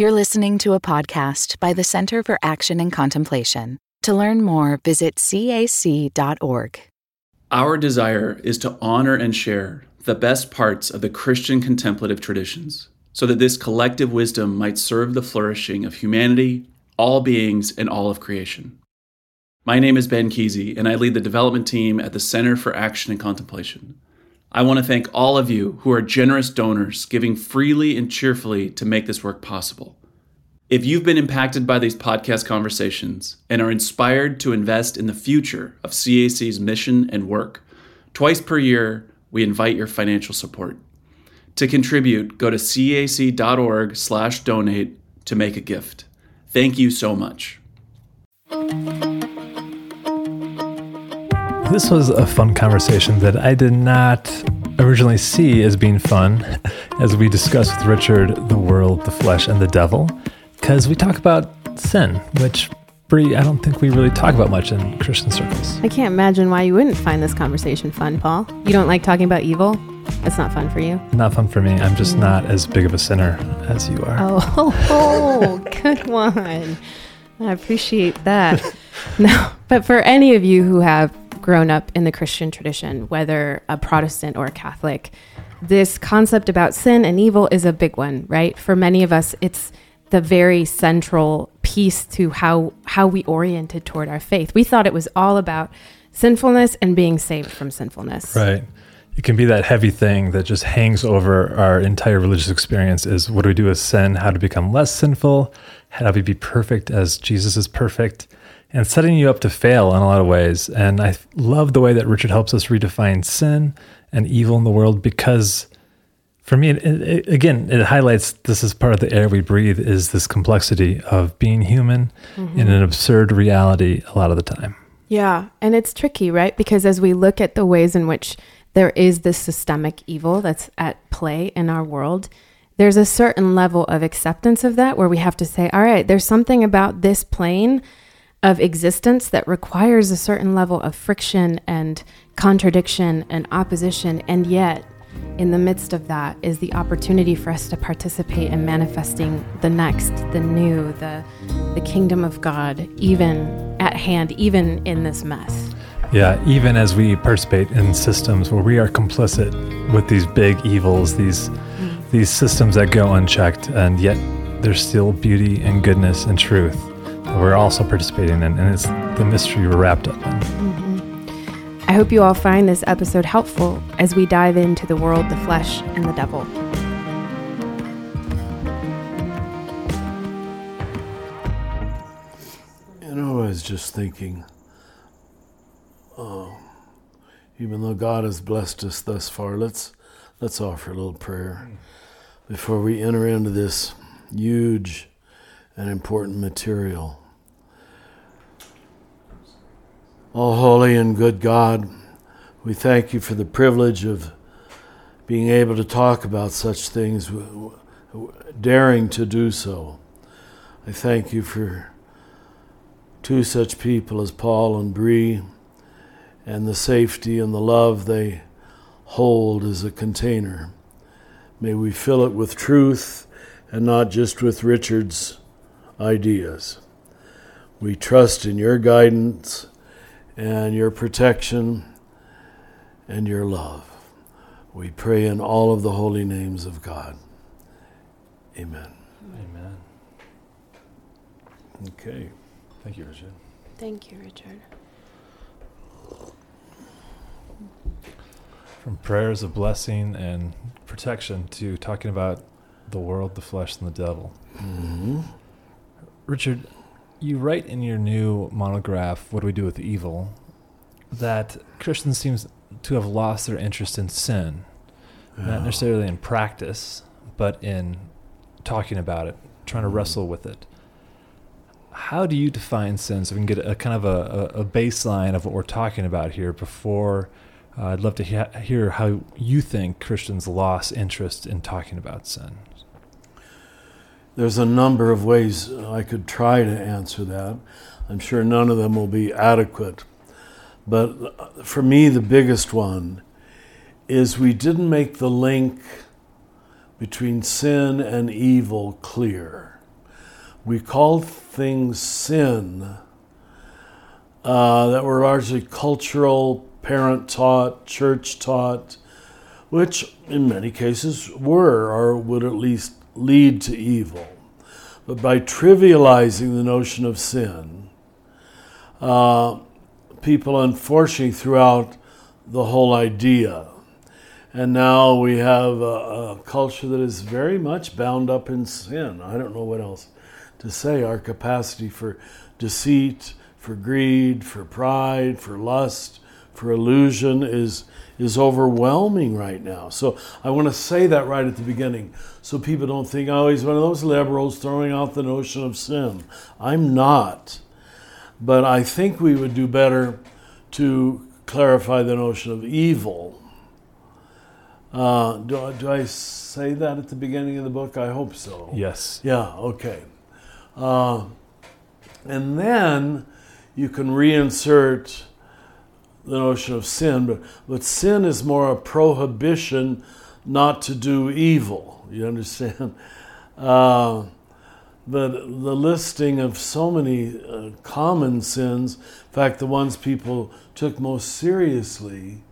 You're listening to a podcast by the Center for Action and Contemplation. To learn more, visit cac.org. Our desire is to honor and share the best parts of the Christian contemplative traditions so that this collective wisdom might serve the flourishing of humanity, all beings, and all of creation. My name is Ben Kesey, and I lead the development team at the Center for Action and Contemplation. I want to thank all of you who are generous donors, giving freely and cheerfully to make this work possible. If you've been impacted by these podcast conversations and are inspired to invest in the future of CAC's mission and work, twice per year we invite your financial support. To contribute, go to cac.org/donate to make a gift. Thank you so much. This was a fun conversation that I did not originally see as being fun as we discuss with Richard the world, the flesh, and the devil, because we talk about sin, which Brie, I don't think we really talk about much in Christian circles. I can't imagine why you wouldn't find this conversation fun, Paul. You don't like talking about evil? It's not fun for you. Not fun for me. I'm just mm. not as big of a sinner as you are. Oh, oh, good one. I appreciate that. no, but for any of you who have grown up in the Christian tradition, whether a Protestant or a Catholic, this concept about sin and evil is a big one, right? For many of us, it's the very central piece to how how we oriented toward our faith. We thought it was all about sinfulness and being saved from sinfulness. Right. It can be that heavy thing that just hangs over our entire religious experience is what do we do with sin? How to become less sinful? How do we be perfect as Jesus is perfect? And setting you up to fail in a lot of ways. And I love the way that Richard helps us redefine sin and evil in the world because for me, it, it, again, it highlights this is part of the air we breathe is this complexity of being human mm-hmm. in an absurd reality a lot of the time. Yeah. And it's tricky, right? Because as we look at the ways in which there is this systemic evil that's at play in our world, there's a certain level of acceptance of that where we have to say, all right, there's something about this plane of existence that requires a certain level of friction and contradiction and opposition. And yet, in the midst of that is the opportunity for us to participate in manifesting the next, the new, the, the kingdom of God, even at hand, even in this mess. Yeah, even as we participate in systems where we are complicit with these big evils, these mm. these systems that go unchecked, and yet there's still beauty and goodness and truth we're also participating in, and it's the mystery we're wrapped up in. Mm-hmm. I hope you all find this episode helpful as we dive into the world, the flesh, and the devil. You know, I was just thinking, oh, even though God has blessed us thus far, let's let's offer a little prayer before we enter into this huge and important material. Oh, holy and good God, we thank you for the privilege of being able to talk about such things, daring to do so. I thank you for two such people as Paul and Brie and the safety and the love they hold as a container. May we fill it with truth and not just with Richard's ideas. We trust in your guidance and your protection and your love. We pray in all of the holy names of God. Amen. Amen. Okay. Thank you, Richard. Thank you, Richard. From prayers of blessing and protection to talking about the world, the flesh, and the devil. Mm-hmm. Richard, you write in your new monograph, What Do We Do with Evil, that Christians seem to have lost their interest in sin, yeah. not necessarily in practice, but in talking about it, trying to mm. wrestle with it. How do you define sin so we can get a, kind of a, a baseline of what we're talking about here before? Uh, I'd love to he- hear how you think Christians lost interest in talking about sin. There's a number of ways I could try to answer that. I'm sure none of them will be adequate. But for me, the biggest one is we didn't make the link between sin and evil clear. we called things sin uh, that were largely cultural, parent taught, church taught, which in many cases were or would at least lead to evil. But by trivializing the notion of sin, uh, people unfortunately threw out the whole idea. And now we have a, a, culture that is very much bound up in sin. I don't know what else to say. Our capacity for deceit, for greed, for pride, for lust, for illusion is, is overwhelming right now. So I want to say that right at the beginning so people don't think, oh, he's one of those liberals throwing out the notion of sin. I'm not. But I think we would do better to clarify the notion of evil. Uh, do, do I say that at the beginning of the book? I hope so. Yes. Yeah, okay. Uh, and then you can reinsert the notion of sin, but, but sin is more a prohibition not to do evil. You understand? Uh, but the listing of so many uh, common sins, in fact, the ones people took most seriously,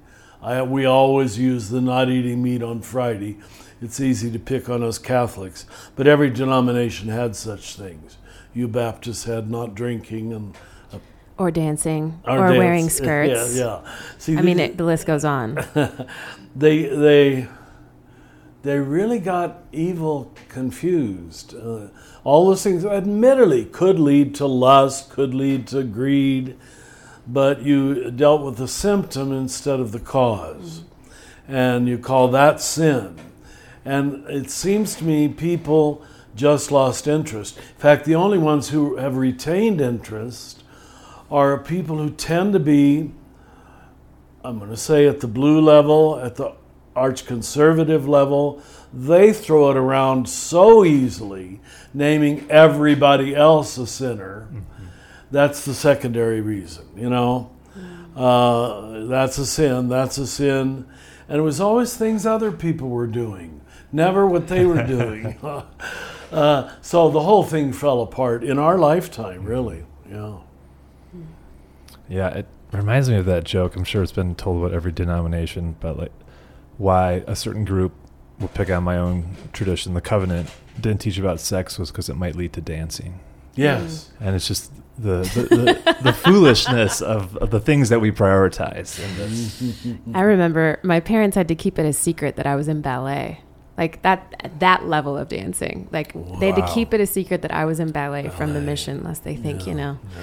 I, we always use the not eating meat on Friday. It's easy to pick on us Catholics, but every denomination had such things. You Baptists had not drinking and or dancing or, or dance. wearing skirts. Yeah, yeah. See, I mean, it, the list goes on. they they they really got evil confused. Uh, all those things, admittedly, could lead to lust, could lead to greed, but you dealt with the symptom instead of the cause, and you call that sin. And it seems to me people just lost interest. In fact, the only ones who have retained interest are people who tend to be, I'm going to say, at the blue level, at the arch conservative level. They throw it around so easily, naming everybody else a sinner. Mm-hmm. That's the secondary reason, you know. Uh, that's a sin, that's a sin. And it was always things other people were doing, never what they were doing. uh, so the whole thing fell apart in our lifetime, really. Yeah. Yeah, it reminds me of that joke. I'm sure it's been told about every denomination, but like why a certain group will pick on my own tradition, the covenant, didn't teach about sex was because it might lead to dancing. Yes. Mm. And it's just the the, the, the foolishness of, of, the things that we prioritize. I remember my parents had to keep it a secret that I was in ballet. Like that that level of dancing. Like wow. they had to keep it a secret that I was in ballet, ballet. from the mission, lest they think, no, you know. No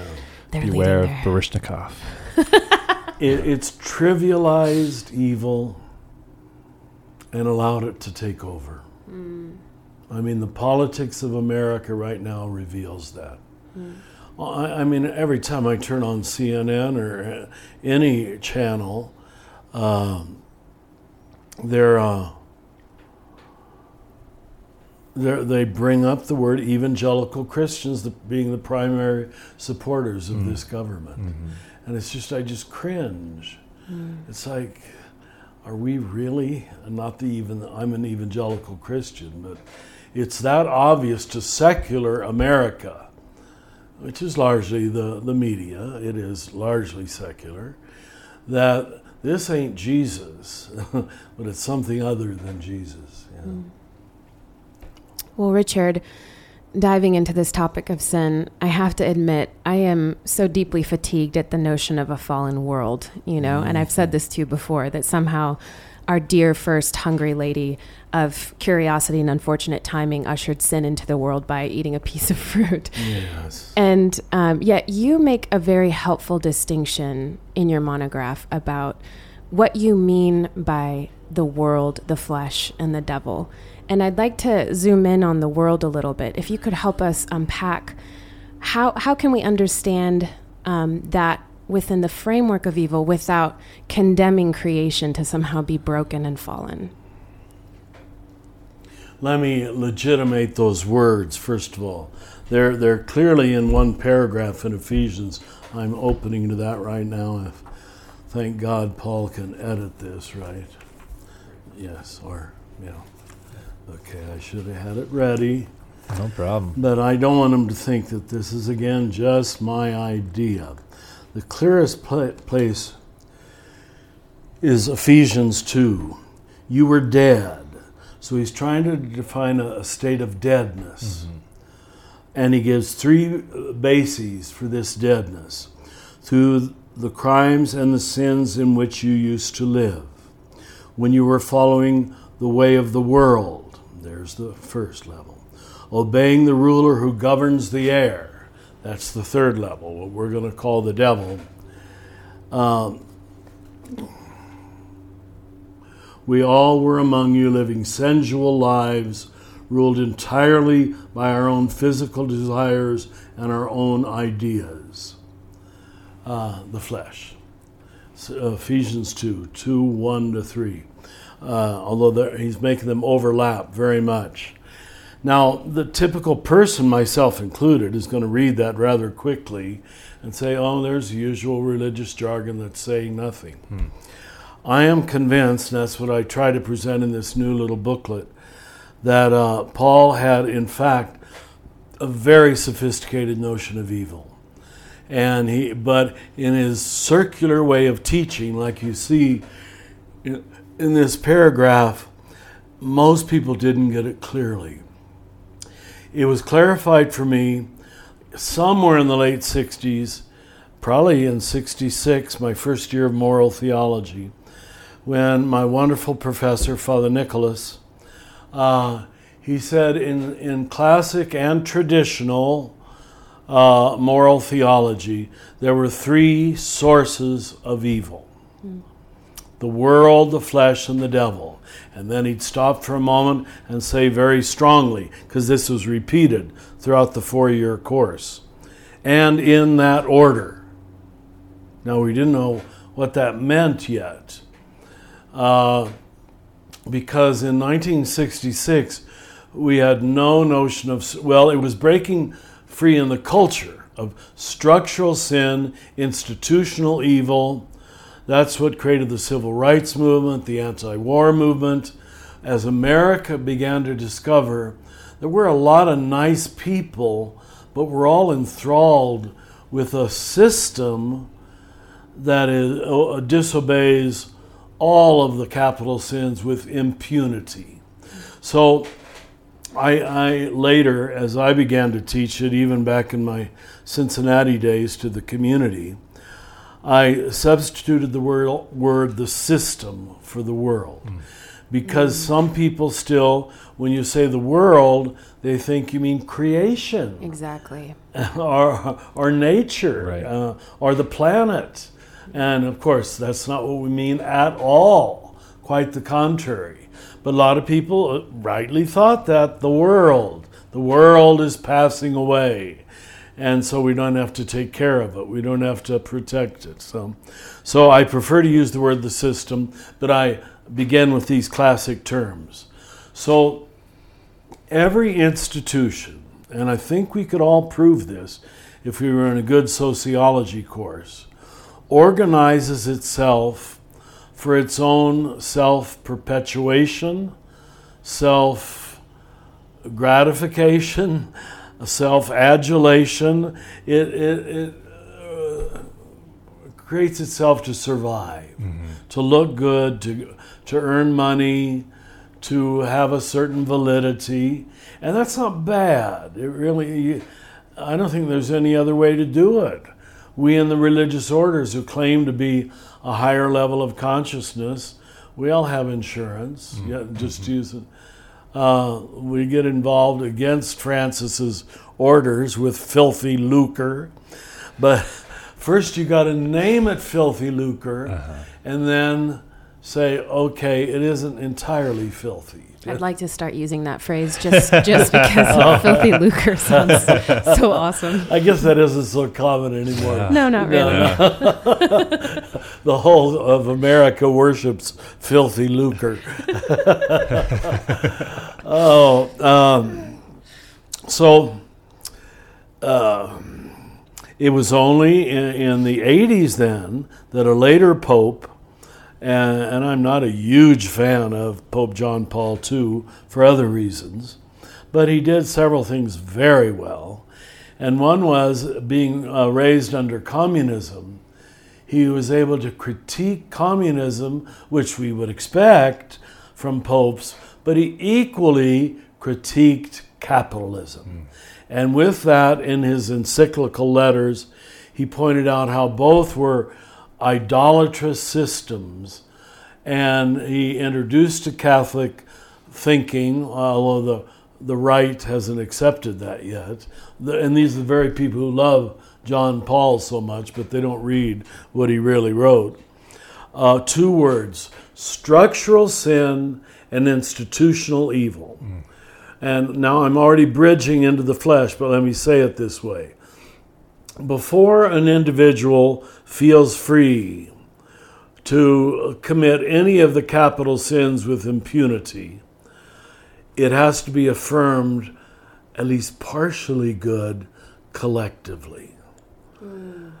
they're Beware of Baryshnikov. it, it's trivialized evil and allowed it to take over. Mm. I mean, the politics of America right now reveals that. Mm. I, I, mean, every time I turn on CNN or any channel, um, they're. Uh, they bring up the word evangelical Christians the, being the primary supporters of mm. this government. Mm-hmm. And it's just, I just cringe. Mm. It's like, are we really, not the even, I'm an evangelical Christian, but it's that obvious to secular America, which is largely the, the media, it is largely secular, that this ain't Jesus, but it's something other than Jesus. Yeah. Mm. Well, Richard, diving into this topic of sin, I have to admit, I am so deeply fatigued at the notion of a fallen world, you know, mm-hmm. and I've said this to you before that somehow our dear first hungry lady of curiosity and unfortunate timing ushered sin into the world by eating a piece of fruit. Yes. And um, yet, you make a very helpful distinction in your monograph about what you mean by the world, the flesh, and the devil. And I'd like to zoom in on the world a little bit. If you could help us unpack how, how can we understand um, that within the framework of evil without condemning creation to somehow be broken and fallen? Let me legitimate those words, first of all. They're, they're clearly in one paragraph in Ephesians. I'm opening to that right now. If, thank God Paul can edit this, right? Yes, or, yeah. Okay, I should have had it ready. No problem. But I don't want them to think that this is, again, just my idea. The clearest pla- place is Ephesians 2. You were dead. So he's trying to define a, a state of deadness. Mm-hmm. And he gives three bases for this deadness through the crimes and the sins in which you used to live. When you were following the way of the world, there's the first level. Obeying the ruler who governs the air, that's the third level, what we're going to call the devil. Um, we all were among you living sensual lives, ruled entirely by our own physical desires and our own ideas. Uh, the flesh. So, Ephesians 2 2 1 to 3. Uh, although he's making them overlap very much. Now, the typical person, myself included, is going to read that rather quickly and say, oh, there's the usual religious jargon that's saying nothing. I am convinced, and that's what I try to present in this new little booklet, that uh, Paul had, in fact, a very sophisticated notion of evil. And he, but in his circular way of teaching, like you see in, this paragraph, most people didn't get it clearly. It was clarified for me somewhere in the late 60s, probably in 66, my first year of moral theology, when my wonderful professor, Father Nicholas, uh, he said in, in classic and traditional uh, moral theology, there were three sources of evil the world, the flesh, and the devil. And then he'd stop for a moment and say very strongly, because this was repeated throughout the four year course, and in that order. Now, we didn't know what that meant yet, uh, because in 1966, we had no notion of, well, it was breaking free in the culture of structural sin, institutional evil. That's what created the civil rights movement, the anti war movement. As America began to discover there were a lot of nice people, but we're all enthralled with a system that is, uh, disobeys all of the capital sins with impunity. So I, I later, as I began to teach it, even back in my Cincinnati days to the community, I substituted the word, word the system for the world. Because some people still, when you say the world, they think you mean creation Exactly. or, or nature Right. uh, or the planet. And of course, that's not what we mean at all. Quite the contrary. But a lot of people uh, rightly thought that the world, the world is passing away. And so we don't have to take care of it. We don't have to protect it. So, so I prefer to use the word the system, but I begin with these classic terms. So every institution, and I think we could all prove this if we were in a good sociology course, organizes itself for its own self perpetuation, self gratification, self adulation. It, it, it uh, creates itself to survive, mm-hmm. to look good, to, to earn money, to have a certain validity. And that's not bad. It really, I don't think there's any other way to do it. We in the religious orders who claim to be a higher level of consciousness, we all have insurance. Mm-hmm. Yeah, just mm-hmm. use it. Uh, we get involved against Francis's orders with filthy lucre, but first you got to name it filthy lucre, and then say, okay, it isn't entirely filthy. I'd like to start using that phrase just just because filthy lucre sounds so awesome. I guess that isn't so common anymore. No, not really. The whole of America worships filthy lucre. oh, um, so uh, it was only in, in the 80s then that a later pope, and, and I'm not a huge fan of Pope John Paul II for other reasons, but he did several things very well. And one was being uh, raised under communism. He was able to critique communism, which we would expect from popes, but he equally critiqued capitalism. Mm. And with that, in his encyclical letters, he pointed out how both were idolatrous systems. And he introduced to Catholic thinking, although the, the right hasn't accepted that yet. And these are the very people who love John Paul so much, but they don't read what he really wrote. Uh, two words structural sin and institutional evil. Mm. And now I'm already bridging into the flesh, but let me say it this way. Before an individual feels free to commit any of the capital sins with impunity, it has to be affirmed at least partially good collectively. Mm.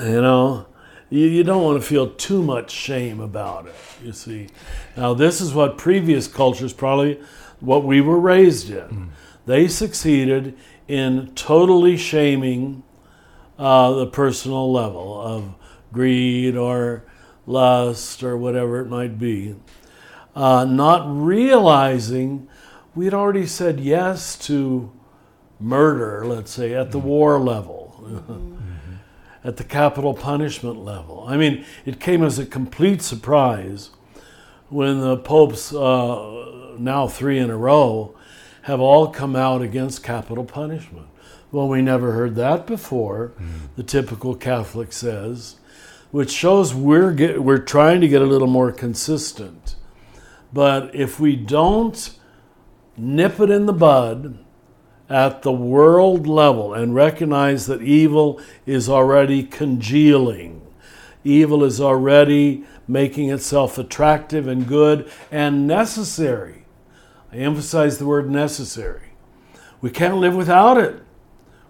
You know, you, you don't want to feel too much shame about it, you see. Now, this is what previous cultures, probably what we were raised in. Mm. They succeeded in totally shaming uh, the personal level of greed or lust or whatever it might be, uh, not realizing we'd already said yes to murder, let's say, at the mm. war level. Mm-hmm. at the capital punishment level. I mean, it came as a complete surprise when the popes, uh, now three in a row, have all come out against capital punishment. Well, we never heard that before, mm. the typical Catholic says, which shows we're, get, we're trying to get a little more consistent. But if we don't nip it in the bud, at the world level and recognize that evil is already congealing. Evil is already making itself attractive and good and necessary. I emphasize the word necessary. We can't live without it.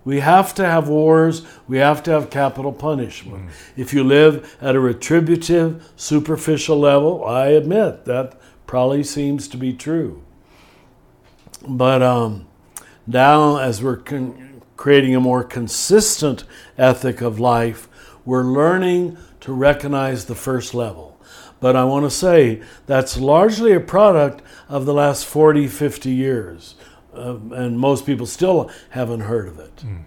We have to have wars. We have to have capital punishment. Mm. If you live at a retributive, superficial level, I admit that probably seems to be true. But um, now, as we're con- creating a more consistent ethic of life, we're learning to recognize the first level. But I want to say that's largely a product of the last 40, 50 years. Uh, and most people still haven't heard of it. Mm.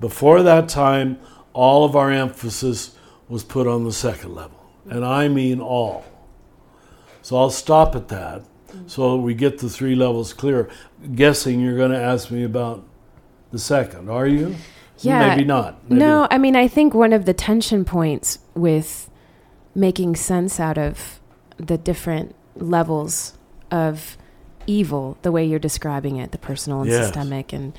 Before that time, all of our emphasis was put on the second level. And I mean all. So I'll stop at that so we get the three levels clear. Guessing you're going to ask me about the second, are you? Yeah. Maybe not. Maybe. No, I mean, I think one of the tension points with making sense out of the different levels of evil, the way you're describing it, the personal and yes. systemic, and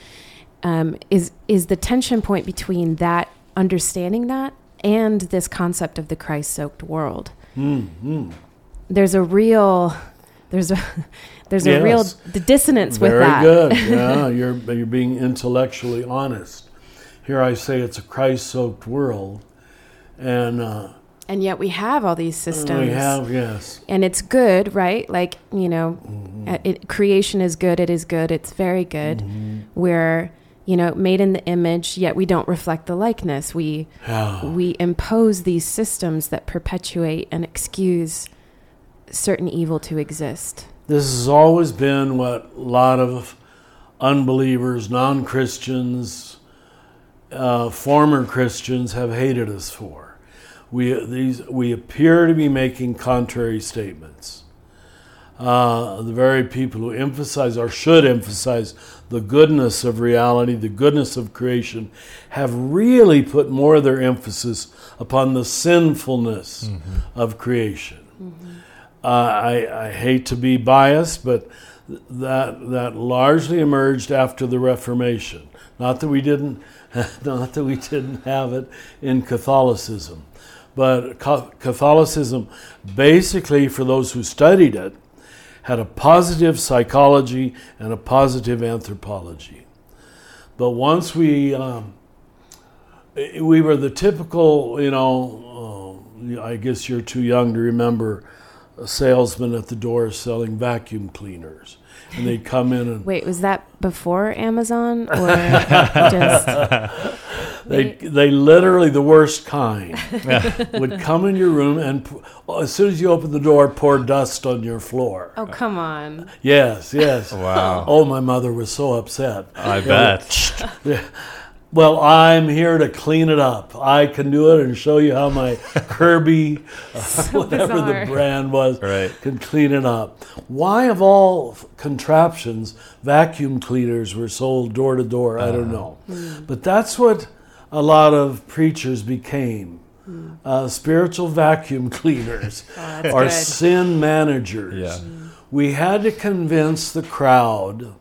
um, is is the tension point between that understanding that and this concept of the Christ-soaked world. Mm-hmm. There's a real there's a there's yes. a real the dissonance Very with that. Very good. yeah, you're you're being intellectually honest. Here I say it's a Christ-soaked world, and uh, and yet we have all these systems. We have yes, and it's good, right? Like you know, mm-hmm. it, creation is good. It is good. It's very good. Mm-hmm. We're you know made in the image, yet we don't reflect the likeness. We yeah. we impose these systems that perpetuate and excuse certain evil to exist. This has always been what a lot of unbelievers, non Christians, uh, former Christians have hated us for. We, these, we appear to be making contrary statements. Uh, the very people who emphasize or should emphasize the goodness of reality, the goodness of creation, have really put more of their emphasis upon the sinfulness mm-hmm. of creation. Mm-hmm. Uh, I, I, hate to be biased, but that that largely emerged after the Reformation. Not that we didn't, not that we didn't have it in Catholicism, but Catholicism, basically, for those who studied it, had a positive psychology and a positive anthropology. But once we um, we were the typical, you know, uh, I guess you're too young to remember salesmen at the door selling vacuum cleaners, and they'd come in and Wait, was that before Amazon or just? They they literally the worst kind would come in your room and p- as soon as you open the door, pour dust on your floor. Oh, come on. Yes, yes. Wow. Oh, my mother was so upset. I bet. Well, I'm here to clean it up. I can do it and show you how my Kirby, uh, whatever bizarre. the brand was, Right. can clean it up. Why, of all contraptions, vacuum cleaners were sold door to door? I don't know. But that's what a lot of preachers became. Uh, spiritual vacuum cleaners or good. sin managers. Yeah. We had to convince the crowd,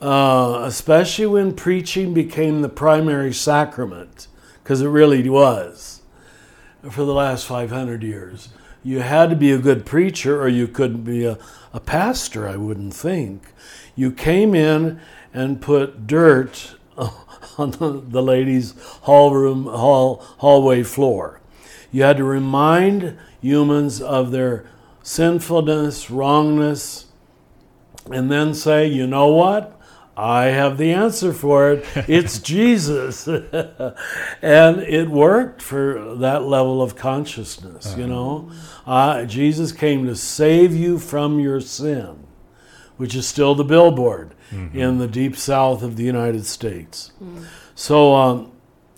uh, especially when preaching became the primary sacrament, because it really was for the last 500 years. You had to be a good preacher or you couldn't be a, a pastor, I wouldn't think. You came in and put dirt on the, the ladies' hall room, hall, hallway floor. You had to remind humans of their sinfulness, wrongness, and then say, you know what? I have the answer for it. It's Jesus. and it worked for that level of consciousness, you know. Uh, Jesus came to save you from your sin, which is still the billboard in the deep south of the United States. So um,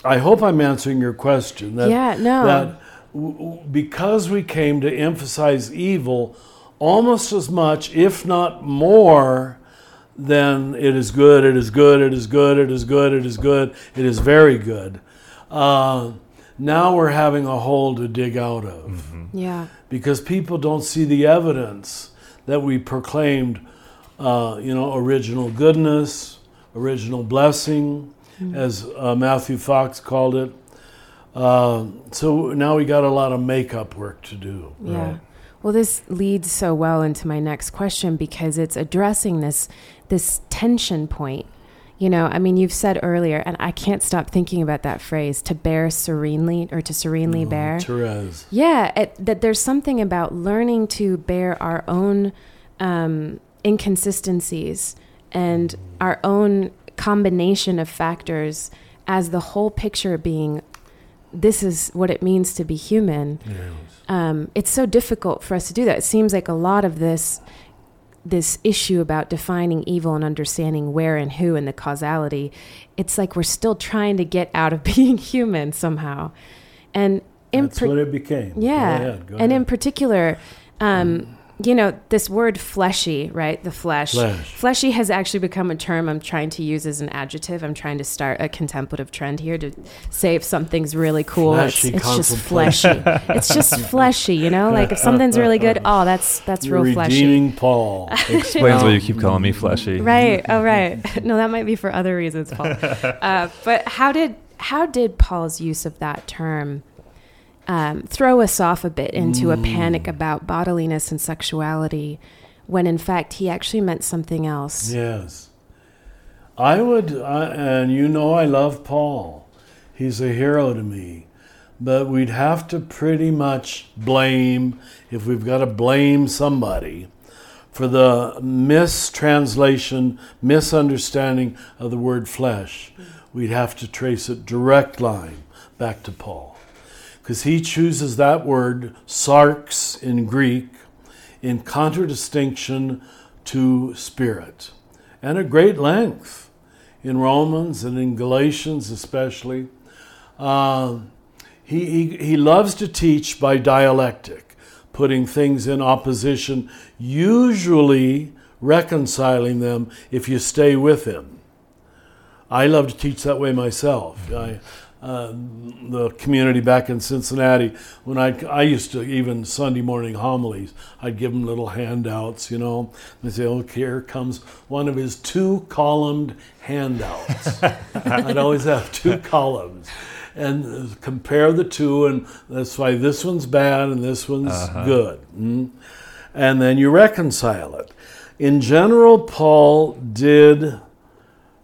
I hope I'm answering your question. That, Yeah, no. That w- w- because we came to emphasize evil almost as much, if not more, than it is good, it is good, it is good, it is good, it is good, it is very good. Uh, now we're having a hole to dig out of Yeah. because people don't see the evidence that we proclaimed, uh, you know, original goodness, original blessing, as uh, Matthew Fox called it. Uh, so now we got a lot of makeup work to do. Yeah. Well, this leads so well into my next question because it's addressing this this tension point. You know, I mean, you've said earlier, and I can't stop thinking about that phrase to bear serenely or to serenely bear. Therese. Yeah, it, that there's something about learning to bear our own um, inconsistencies and our own combination of factors as the whole picture being this is what it means to be human. Um, it's so difficult for us to do that. It seems like a lot of this this issue about defining evil and understanding where and who and the causality, it's like we're still trying to get out of being human somehow. And in That's par- what it became. yeah. Go ahead, and in particular, um, you know, this word fleshy, right? The flesh. Flesh. Fleshy has actually become a term I'm trying to use as an adjective. I'm trying to start a contemplative trend here to say if something's really cool, it's, Fleshy it's just contemplation. fleshy. it's just fleshy, you know? Like if something's really good, oh, that's that's You're real fleshy. redeeming Paul. Explains why you keep calling me fleshy. Right. Oh, right. No, that might be for other reasons, Paul. Uh, but how did how did Paul's use of that term um, throw us off a bit into a panic about bodiliness and sexuality, when in fact he actually meant something else? Yes. I would, I, and you know, I love Paul. He's a hero to me. But we'd have to pretty much blame, if we've got to blame somebody, for the mistranslation, misunderstanding of the word flesh. We'd have to trace it direct line back to Paul. Because he chooses that word, sarx in Greek, in contradistinction to spirit, and at great length in Romans and in Galatians, especially. Uh, he, he, he loves to teach by dialectic, putting things in opposition, usually reconciling them if you stay with him. I love to teach that way myself. I, uh, the community back in Cincinnati, when I I used to even Sunday morning homilies, I'd give them little handouts, you know. And they say, "Oh, here comes one of his two columned handouts." I'd always have two columns, and uh, compare the two, and that's why this one's bad and this one's good, mm? and then you reconcile it. In general, Paul did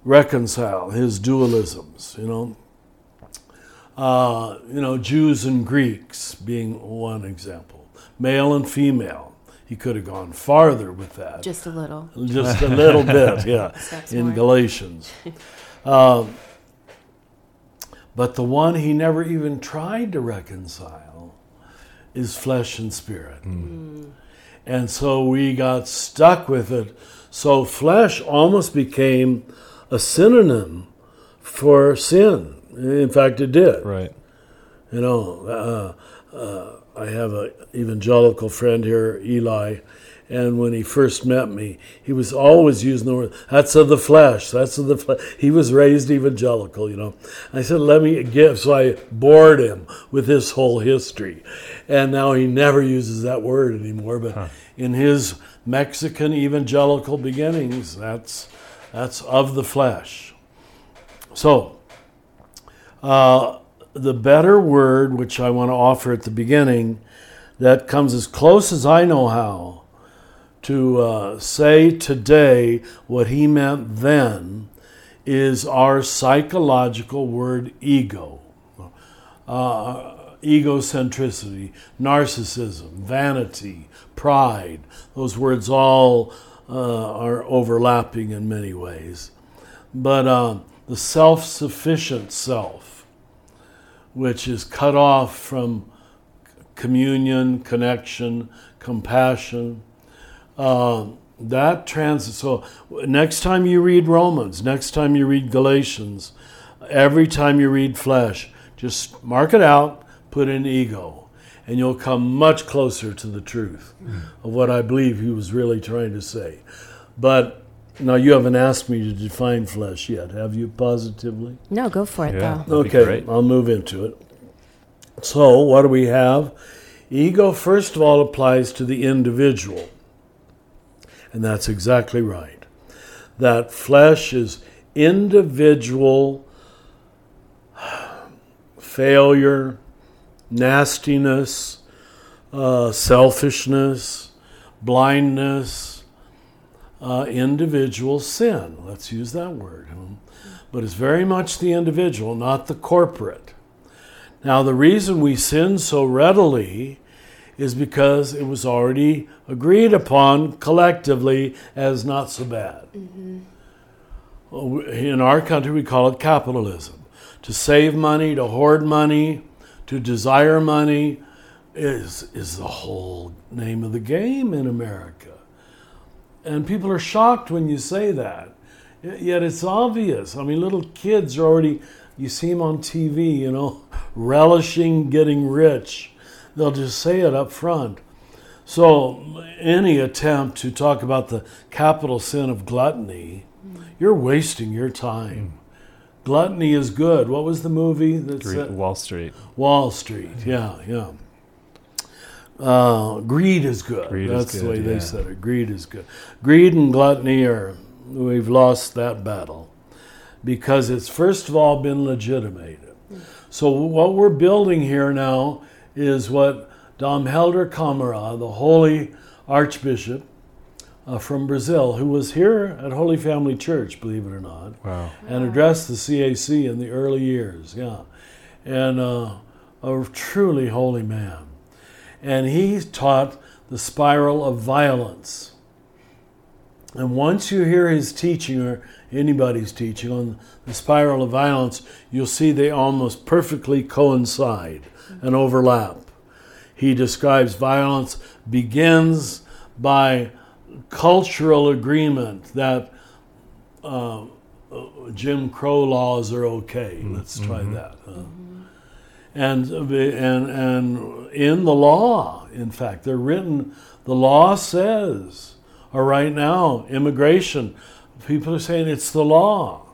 reconcile his dualisms, you know uh, you know, Jews and Greeks being one example. male and female. He could have gone farther with that. Just a little. Just a little bit, yeah, Steps in more. Galatians. Um, but the one he never even tried to reconcile is flesh and spirit. And so we got stuck with it. So flesh almost became a synonym for sin. In fact, it did. Right. You know, uh, uh, I have an evangelical friend here, Eli, and when he first met me, he was always using the word, that's of the flesh, that's of the flesh. He was raised evangelical, you know. I said, let me give. So I bored him with his whole history. And now he never uses that word anymore. But in his Mexican evangelical beginnings, that's, that's of the flesh. So, uh, the better word, which I want to offer at the beginning, that comes as close as I know how to uh, say today what he meant then, is our psychological word ego. Uh, egocentricity, narcissism, vanity, pride. Those words all uh, are overlapping in many ways. But um, the self sufficient self, which is cut off from communion, connection, compassion. Um, that trans. So next time you read Romans, next time you read Galatians, every time you read flesh, just mark it out, put in ego, and you'll come much closer to the truth of what I believe he was really trying to say. But now you haven't asked me to define flesh yet, have you? Positively. No, go for it Yeah. though. Okay. I'll move into it. So, what do we have? Ego, first of all, applies to the individual. And that's exactly right. That flesh is individual failure, nastiness, uh, selfishness, blindness, uh, individual sin. Let's use that word. But it's very much the individual, not the corporate. Now, the reason we sin so readily is because it was already agreed upon collectively as not so bad. In our country, we call it capitalism. To save money, to hoard money, to desire money is, is the whole name of the game in America. And people are shocked when you say that. Yet it's obvious. I mean, little kids are already, you see them on TV, you know, relishing getting rich. They'll just say it up front. So, any attempt to talk about the capital sin of gluttony, you're wasting your time. Mm. Gluttony is good. What was the movie that Gre- said Wall Street. Wall Street? Yeah, yeah. Uh, greed is good. Greed is That's the good, way they said it. Greed is good. Greed and gluttony are, we've lost that battle because it's first of all been legitimated. So, what we're building here now is what Dom Helder Câmara, the holy archbishop uh, from Brazil, who was here at Holy Family Church, believe it or not, Wow. and addressed the CAC in the early years. Yeah, and uh, a truly holy man. And he taught the spiral of violence. And once you hear his teaching or anybody's teaching on the spiral of violence, you'll see they almost perfectly coincide and overlap. He describes violence begins by cultural agreement that uh, Jim Crow laws are okay. Let's try that. huh? And, and, and in the law, in fact, they're written, the law says, or right now, immigration, people are saying it's the law.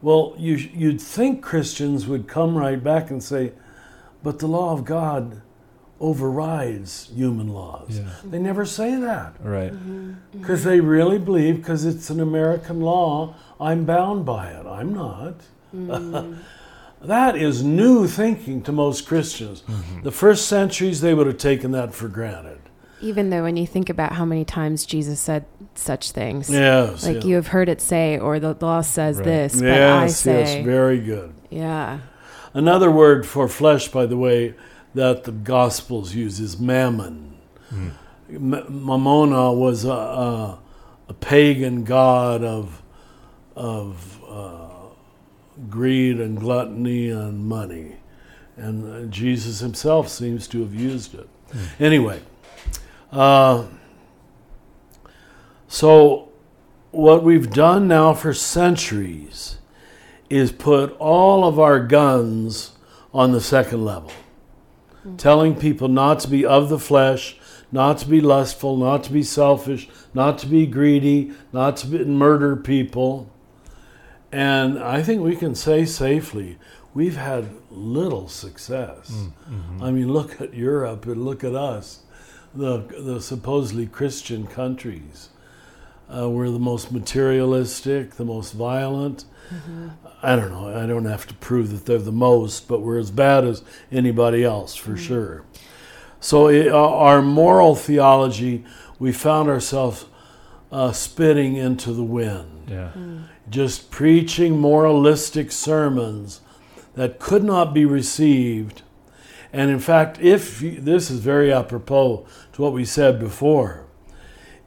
Well, you, you'd think Christians would come right back and say, but the law of God overrides human laws. Yeah. They never say that Right. Mm-hmm. because they really believe because it's an American law, I'm bound by it. I'm not. Mm. that is new thinking to most Christians. The first centuries, they would have taken that for granted. Even though when you think about how many times Jesus said such things, Yes. like yeah. you have heard it say, or the law says Right. this, but I say, yes, very good. yeah, Another word for flesh, by the way, that the Gospels use is mammon. Mm. Mamona was a, a, a, pagan god of, of uh, greed and gluttony and money. And uh, Jesus himself seems to have used it. Mm. Anyway, uh, so what we've done now for centuries is put all of our guns on the second level, mm. telling people not to be of the flesh, not to be lustful, not to be selfish, not to be greedy, not to be, murder people. And I think we can say safely we've had little success. Mm, mm-hmm. I mean, look at Europe and look at us, the, the supposedly Christian countries. Uh, we're the most materialistic, the most violent. Mm-hmm. I don't know. I don't have to prove that they're the most, but we're as bad as anybody else for mm-hmm. sure. So, it, uh, our moral theology, we found ourselves uh, spitting into the wind. Yeah. Mm. Just preaching moralistic sermons that could not be received. And in fact, if you, this is very apropos to what we said before,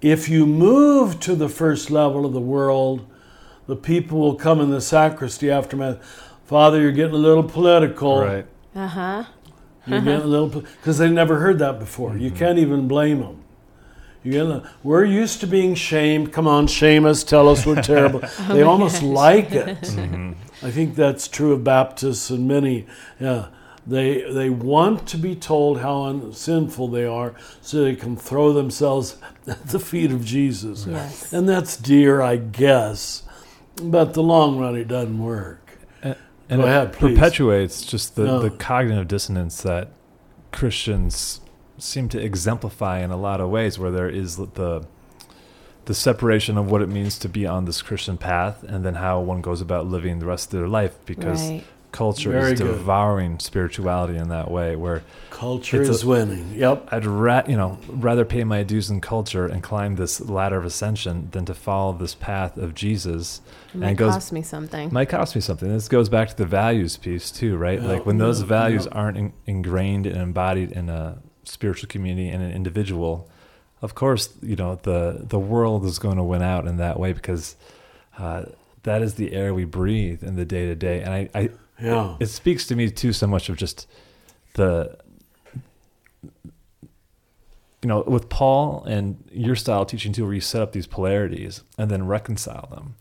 if you move to the first level of the world, the people will come in the sacristy aftermath. Father, you're getting a little political. Right. Uh huh. You're getting a little because they never heard that before. Mm-hmm. You can't even blame them. You get we're used to being shamed. Come on, shame us. Tell us we're terrible. oh they almost gosh. like it. Mm-hmm. I think that's true of Baptists and many. Yeah, they they want to be told how sinful they are, so they can throw themselves at the feet of Jesus. Yes. And that's dear, I guess, but the long run it doesn't work. And, and Go it please. perpetuates just the, no. the cognitive dissonance that Christians seem to exemplify in a lot of ways, where there is the the separation of what it means to be on this Christian path, and then how one goes about living the rest of their life, because right. culture Very is good. devouring spirituality in that way. Where culture is a, winning. Yep. I'd ra- you know rather pay my dues in culture and climb this ladder of ascension than to follow this path of Jesus. It might and it goes, cost me something. Might cost me something. This goes back to the values piece too, right? like when those values aren't in, ingrained and embodied in a spiritual community and an individual, of course, you know the the world is going to win out in that way because uh, that is the air we breathe in the day to day, and I, I yeah, it, it speaks to me too so much of just the you know with Paul and your style teaching too, where you set up these polarities and then reconcile them.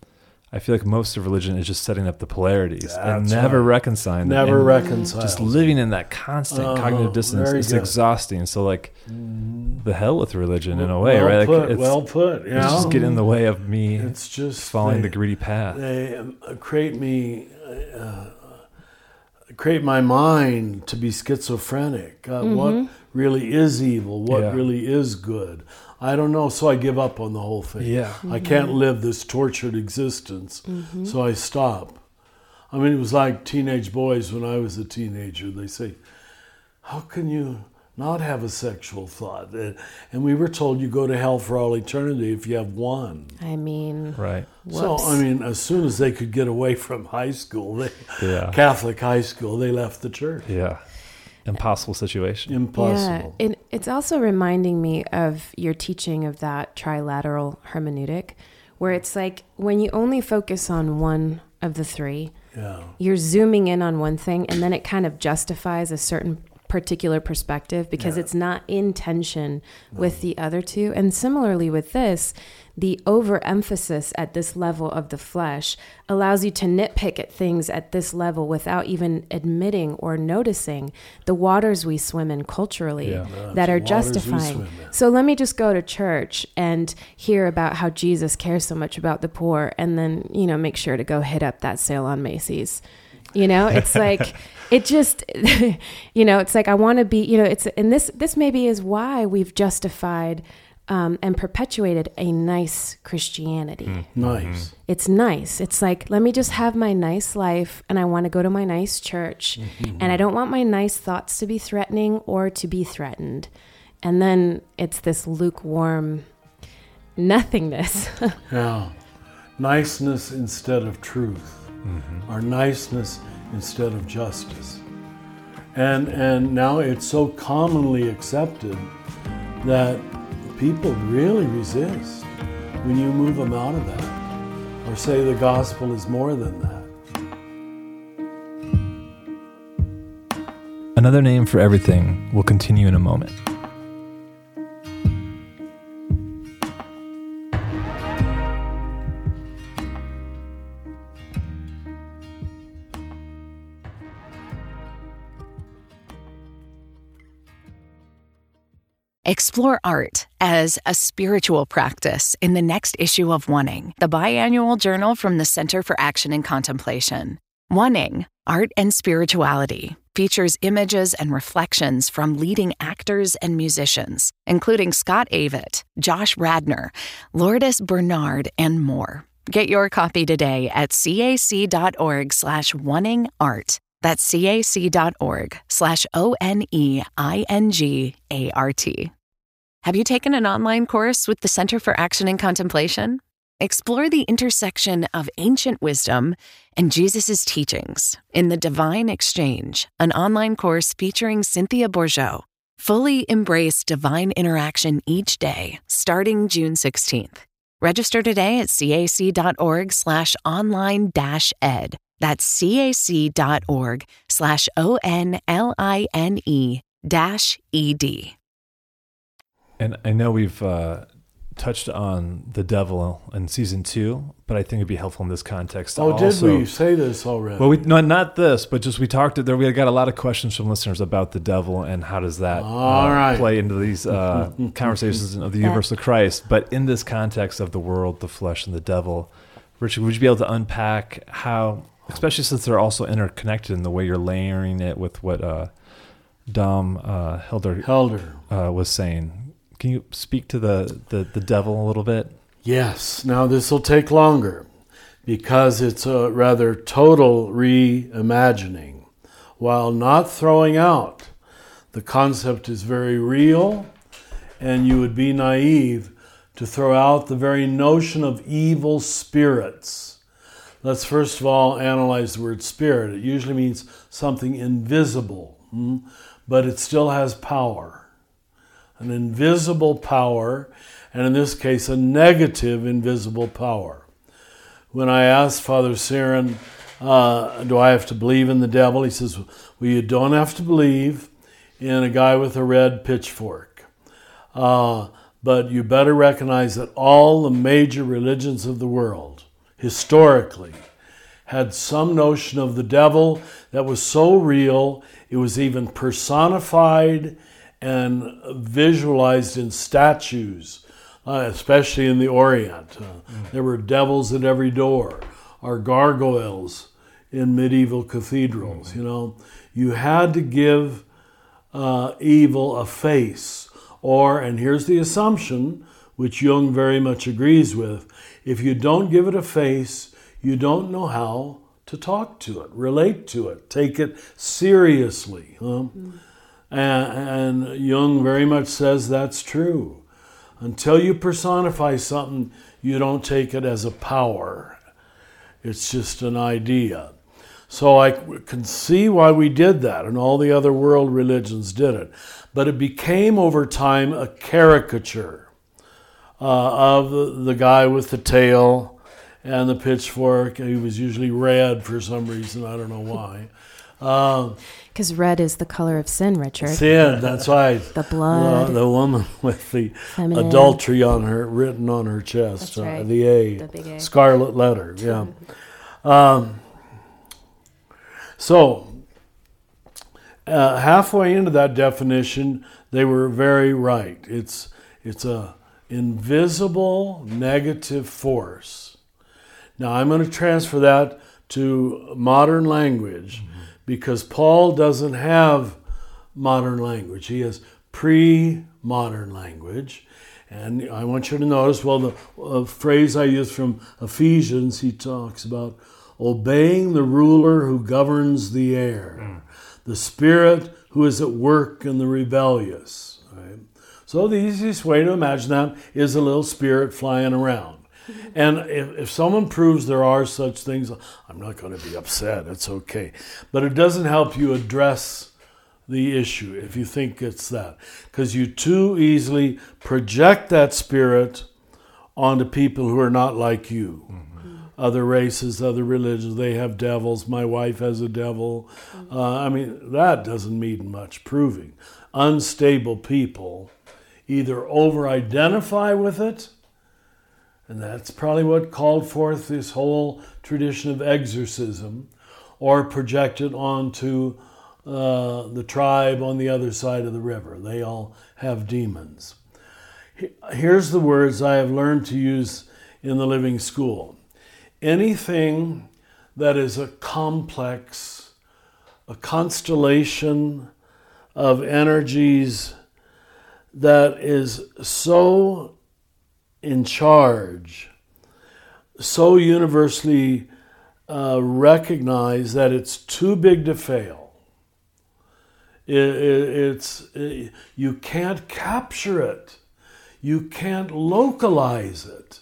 I feel like most of religion is just setting up the polarities That's and never right. reconciling. Never reconciling. Just living in that constant uh, cognitive dissonance. It's good. exhausting. So like mm. the hell with religion well, in a way, well right? Put, like well put. Yeah. It's just get in the way of me it's just following they, the greedy path. They um, create me uh, create my mind to be schizophrenic. Uh, mm-hmm. What really is evil? What yeah. really is good? I don't know, so I give up on the whole thing. Yeah. Mm-hmm. I can't live this tortured existence, mm-hmm. so I stop. I mean, it was like teenage boys when I was a teenager. They say, How can you not have a sexual thought? And we were told you go to hell for all eternity if you have one. I mean, right. Whoops. So, I mean, as soon as they could get away from high school, they, yeah. Catholic high school, they left the church. Yeah impossible situation. Impossible. Yeah, it, it's also reminding me of your teaching of that trilateral hermeneutic, where it's like when you only focus on one of the three, yeah. you're zooming in on one thing, and then it kind of justifies a certain particular perspective because yeah. it's not in tension no. with the other two. And similarly with this, the overemphasis at this level of the flesh allows you to nitpick at things at this level without even admitting or noticing the waters we swim in culturally yeah. that are justifying. So let me just go to church and hear about how Jesus cares so much about the poor and then, you know, make sure to go hit up that sale on Macy's. You know, it's like it just you know, it's like I want to be, you know, it's and this this maybe is why we've justified um, and perpetuated a nice Christianity. Mm. Nice. It's nice. It's like, let me just have my nice life and I want to go to my nice church. Mm-hmm. And I don't want my nice thoughts to be threatening or to be threatened. And then it's this lukewarm nothingness. yeah. Niceness instead of truth, mm-hmm. or niceness instead of justice. And, and now it's so commonly accepted that people really resist when you move them out of that or say the gospel is more than that. Another name for everything will continue in a moment. Explore art as a spiritual practice in the next issue of Oneing, the biannual journal from the Center for Action and Contemplation. Oneing, Art and Spirituality, features images and reflections from leading actors and musicians, including Scott Avett, Josh Radnor, Lourdes Bernard, and more. Get your copy today at cac.org slash art. That's cac.org slash O-N-E-I-N-G-A-R-T. Have you taken an online course with the Center for Action and Contemplation? Explore the intersection of ancient wisdom and Jesus' teachings in The Divine Exchange, an online course featuring Cynthia Bourgeault. Fully embrace divine interaction each day, starting June 16th. Register today at cac.org slash online dash ed. That's cac.org slash O-N-L-I-N-E dash E-D. And I know we've uh, touched on the devil in season two, but I think it'd be helpful in this context. Oh, also, did we say this already? Well, we no, not this, but just we talked. There, we got a lot of questions from listeners about the devil and how does that All uh, right. play into these uh, conversations of the universe of Christ. But in this context of the world, the flesh, and the devil, Richard, would you be able to unpack how, especially since they're also interconnected in the way you're layering it with what uh, Dom uh, Hilder Helder. uh, was saying? Can you speak to the, the, the devil a little bit? Yes. Now this will take longer because it's a rather total reimagining. While not throwing out, the concept is very real, and you would be naive to throw out the very notion of evil spirits. Let's first of all analyze the word spirit. It usually means something invisible, hmm, but it still has power an invisible power, and in this case, a negative invisible power. When I asked Father Siren, uh, Do I have to believe in the devil? He says, Well, you don't have to believe in a guy with a red pitchfork. Uh, but you better recognize that all the major religions of the world, historically, had some notion of the devil that was so real, it was even personified and visualized in statues, uh, especially in the Orient. Uh, There were devils at every door, or gargoyles in medieval cathedrals. You know, you had to give uh, evil a face, or and here's the assumption, which Jung very much agrees with: if you don't give it a face, you don't know how to talk to it, relate to it, take it seriously. huh? And, and Jung very much says that's true. Until you personify something, you don't take it as a power. It's just an idea. So I can see why we did that, and all the other world religions did it. But it became over time a caricature uh, of the, guy with the tail and the pitchfork. He was usually red for some reason, I don't know why. Uh, Because red is the color of sin, Richard. Sin, that's right. The blood. The, the woman with the Feminine. adultery on her written on her chest, That's uh, the A, The big A. scarlet letter. Yeah. Um, so uh, halfway into that definition, they were very right. It's it's a invisible negative force. Now I'm going to transfer that to modern language because Paul doesn't have modern language. He has pre-modern language. And I want you to notice, well, the uh, phrase I use from Ephesians, he talks about obeying the ruler who governs the air, the spirit who is at work in the rebellious. Right? So the easiest way to imagine that is a little spirit flying around. And if, if someone proves there are such things, I'm not going to be upset. It's okay. But it doesn't help you address the issue if you think it's that. Because you too easily project that spirit onto people who are not like you. Mm-hmm. Other races, other religions, they have devils. My wife has a devil. Uh, I mean, that doesn't mean much proving. Unstable people either over identify with it, and that's probably what called forth this whole tradition of exorcism, or projected onto uh, the tribe on the other side of the river. They all have demons. Here's the words I have learned to use in the living school anything that is a complex, a constellation of energies that is so in charge, so universally uh, recognized that it's too big to fail. It, it, it's it, you can't capture it. You can't localize it.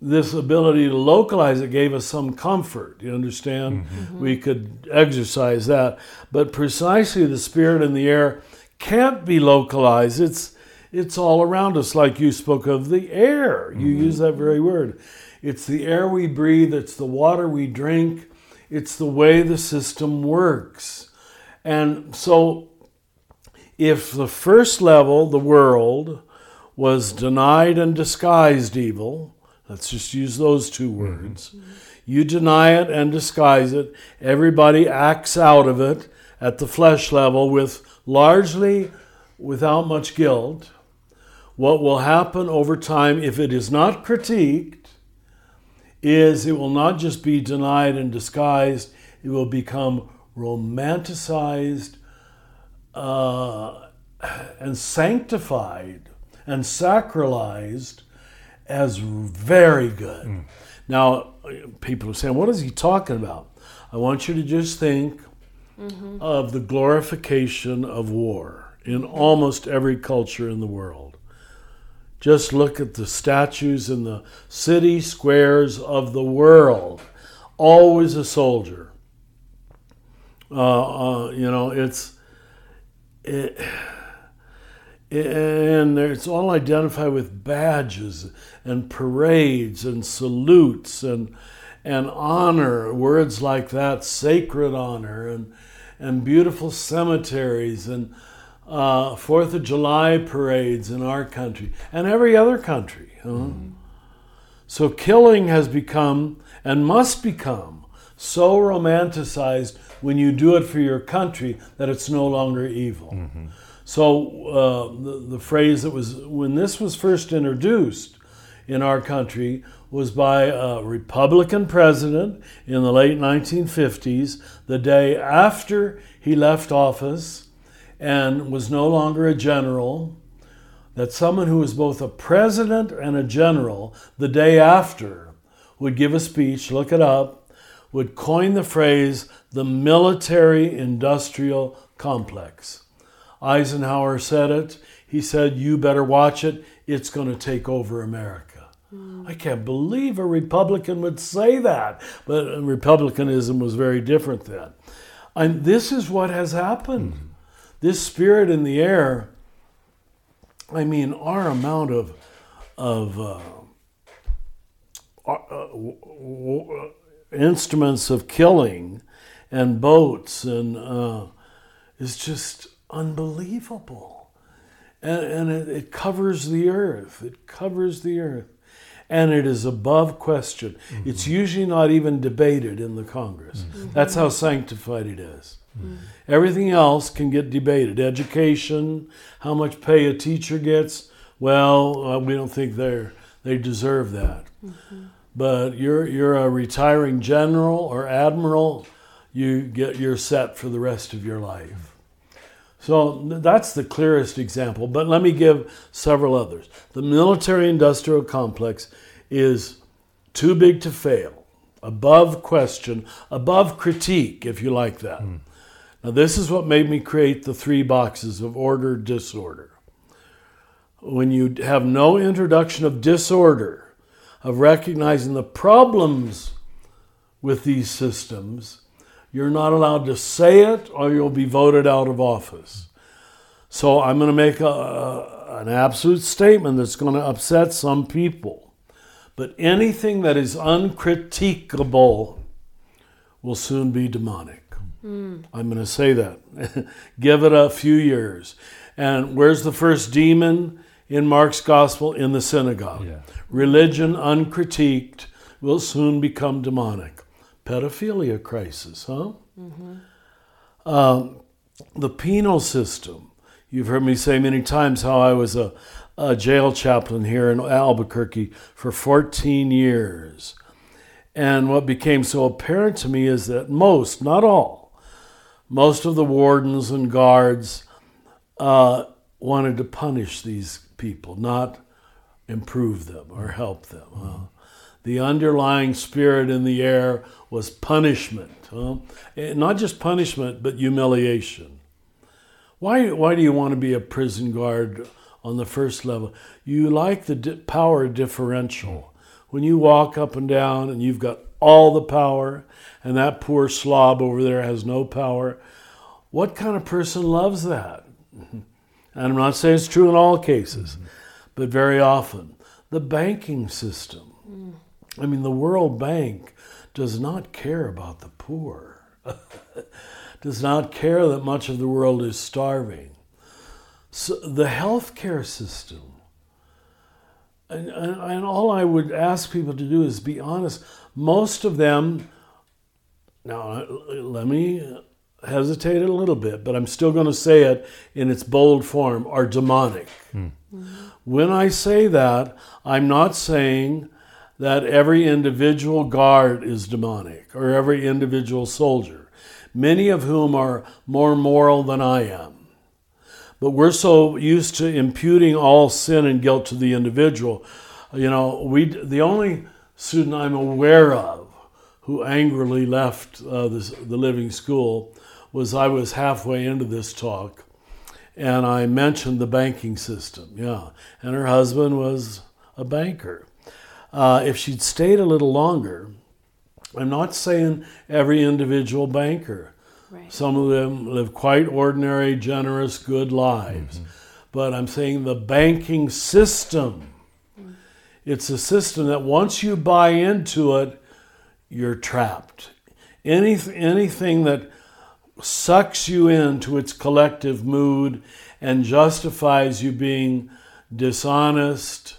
This ability to localize it gave us some comfort. You understand? Mm-hmm. We could exercise that. But precisely the spirit in the air can't be localized. It's it's all around us, like you spoke of the air. You mm-hmm. use that very word. It's the air we breathe, it's the water we drink, it's the way the system works. And so, if the first level, the world, was denied and disguised evil, let's just use those two mm-hmm. words. Mm-hmm. You deny it and disguise it, everybody acts out of it at the flesh level with largely without much guilt. What will happen over time, if it is not critiqued, is it will not just be denied and disguised, it will become romanticized uh, and sanctified and sacralized as very good. Mm. Now, people are saying, what is he talking about? I want you to just think mm-hmm. of the glorification of war in almost every culture in the world. Just look at the statues in the city squares of the world. Always a soldier. Uh, uh, you know, it's. It, and it's all identified with badges and parades and salutes and and honor words like that sacred honor and and beautiful cemeteries and uh, Fourth of July parades in our country and every other country. Huh? Mm-hmm. So killing has become and must become so romanticized when you do it for your country that it's no longer evil. Mm-hmm. So uh, the, the phrase that was when this was first introduced in our country was by a Republican president in the late 1950s, the day after he left office and was no longer a general. That someone who was both a president and a general the day after would give a speech, look it up, would coin the phrase the military industrial complex. Eisenhower said it. He said, You better watch it. It's going to take over America. Mm. I can't believe a Republican would say that. But Republicanism was very different then. And this is what has happened. Mm. This spirit in the air, I mean, our amount of, of uh, uh, w- w- instruments of killing and boats and uh, is just unbelievable. And, and it, it, covers the earth. It covers the earth. And it is above question. Mm-hmm. It's usually not even debated in the Congress. Mm-hmm. That's how sanctified it is. Mm-hmm. Everything else can get debated. Education, how much pay a teacher gets, well, uh, we don't think they're, they deserve that. Mm-hmm. But you're, you're a retiring general or admiral, you get, you're set for the rest of your life. So that's the clearest example, but let me give several others. The military industrial complex is too big to fail, above question, above critique, if you like that. Mm. Now, this is what made me create the three boxes of order, disorder. When you have no introduction of disorder, of recognizing the problems with these systems, You're not allowed to say it or you'll be voted out of office. So I'm going to make a, an absolute statement that's going to upset some people. But anything that is uncritiquable will soon be demonic. Mm. I'm going to say that. Give it a few years. And where's the first demon in Mark's gospel? In the synagogue. Yeah. Religion uncritiqued will soon become demonic. Pedophilia crisis, huh? Mm-hmm. Um, the penal system You've heard me say many times how I was a, a jail chaplain here in Albuquerque for 14 years. And what became so apparent to me is that most, not all, most of the wardens and guards uh, wanted to punish these people, not improve them or help them. Uh, the underlying spirit in the air was punishment, uh, not just punishment, but humiliation. Why, why do you want to be a prison guard on the first level? You like the di- power differential. When you walk up and down and you've got all the power, and that poor slob over there has no power, what kind of person loves that? And I'm not saying it's true in all cases, mm-hmm. but very often. The banking system. Mm. I mean, the World Bank does not care about the poor. does not care that much of the world is starving. So the healthcare system, and, and, and, all I would ask people to do is be honest. Most of them, now let me hesitate a little bit, but I'm still going to say it in its bold form, are demonic. Hmm. When I say that, I'm not saying that every individual guard is demonic or every individual soldier many of whom are more moral than I am. But we're so used to imputing all sin and guilt to the individual. You know, we the only student I'm aware of who angrily left uh, this, the living school was I was halfway into this talk and I mentioned the banking system. Yeah. And her husband was a banker. Uh, if she'd stayed a little longer, I'm not saying every individual banker. Right. Some of them live quite ordinary, generous, good lives. Mm-hmm. But I'm saying the banking system. It's a system that once you buy into it, you're trapped. Any, anything that sucks you into its collective mood and justifies you being dishonest.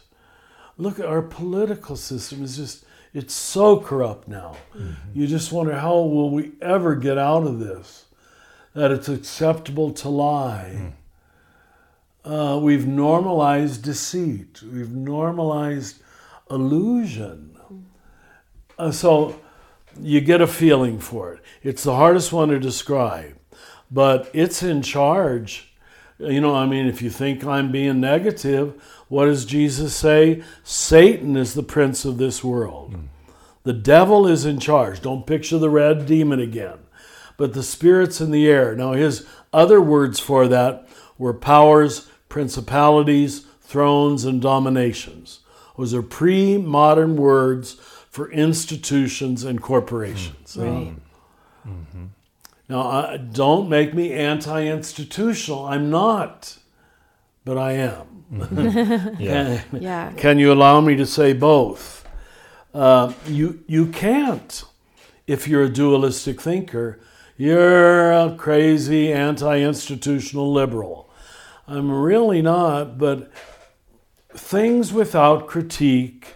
Look, at our political system is just it's so corrupt now. Mm-hmm. You just wonder how will we ever get out of this? That it's acceptable to lie. Mm. Uh, we've normalized deceit. We've normalized illusion. Uh, so you get a feeling for it. It's the hardest one to describe, but it's in charge. You know, I mean, if you think I'm being negative, what does Jesus say? Satan is the prince of this world. Mm. The devil is in charge. Don't picture the red demon again. But the spirits in the air. Now, his other words for that were powers, principalities, thrones, and dominations. Those are pre modern words for institutions and corporations. Mm. Right. Mm-hmm. Now, uh, don't make me anti institutional. I'm not, but I am. Mm-hmm. yeah. can, yeah. can you allow me to say both? Uh, you, you can't if you're a dualistic thinker. You're a crazy anti institutional liberal. I'm really not, but things without critique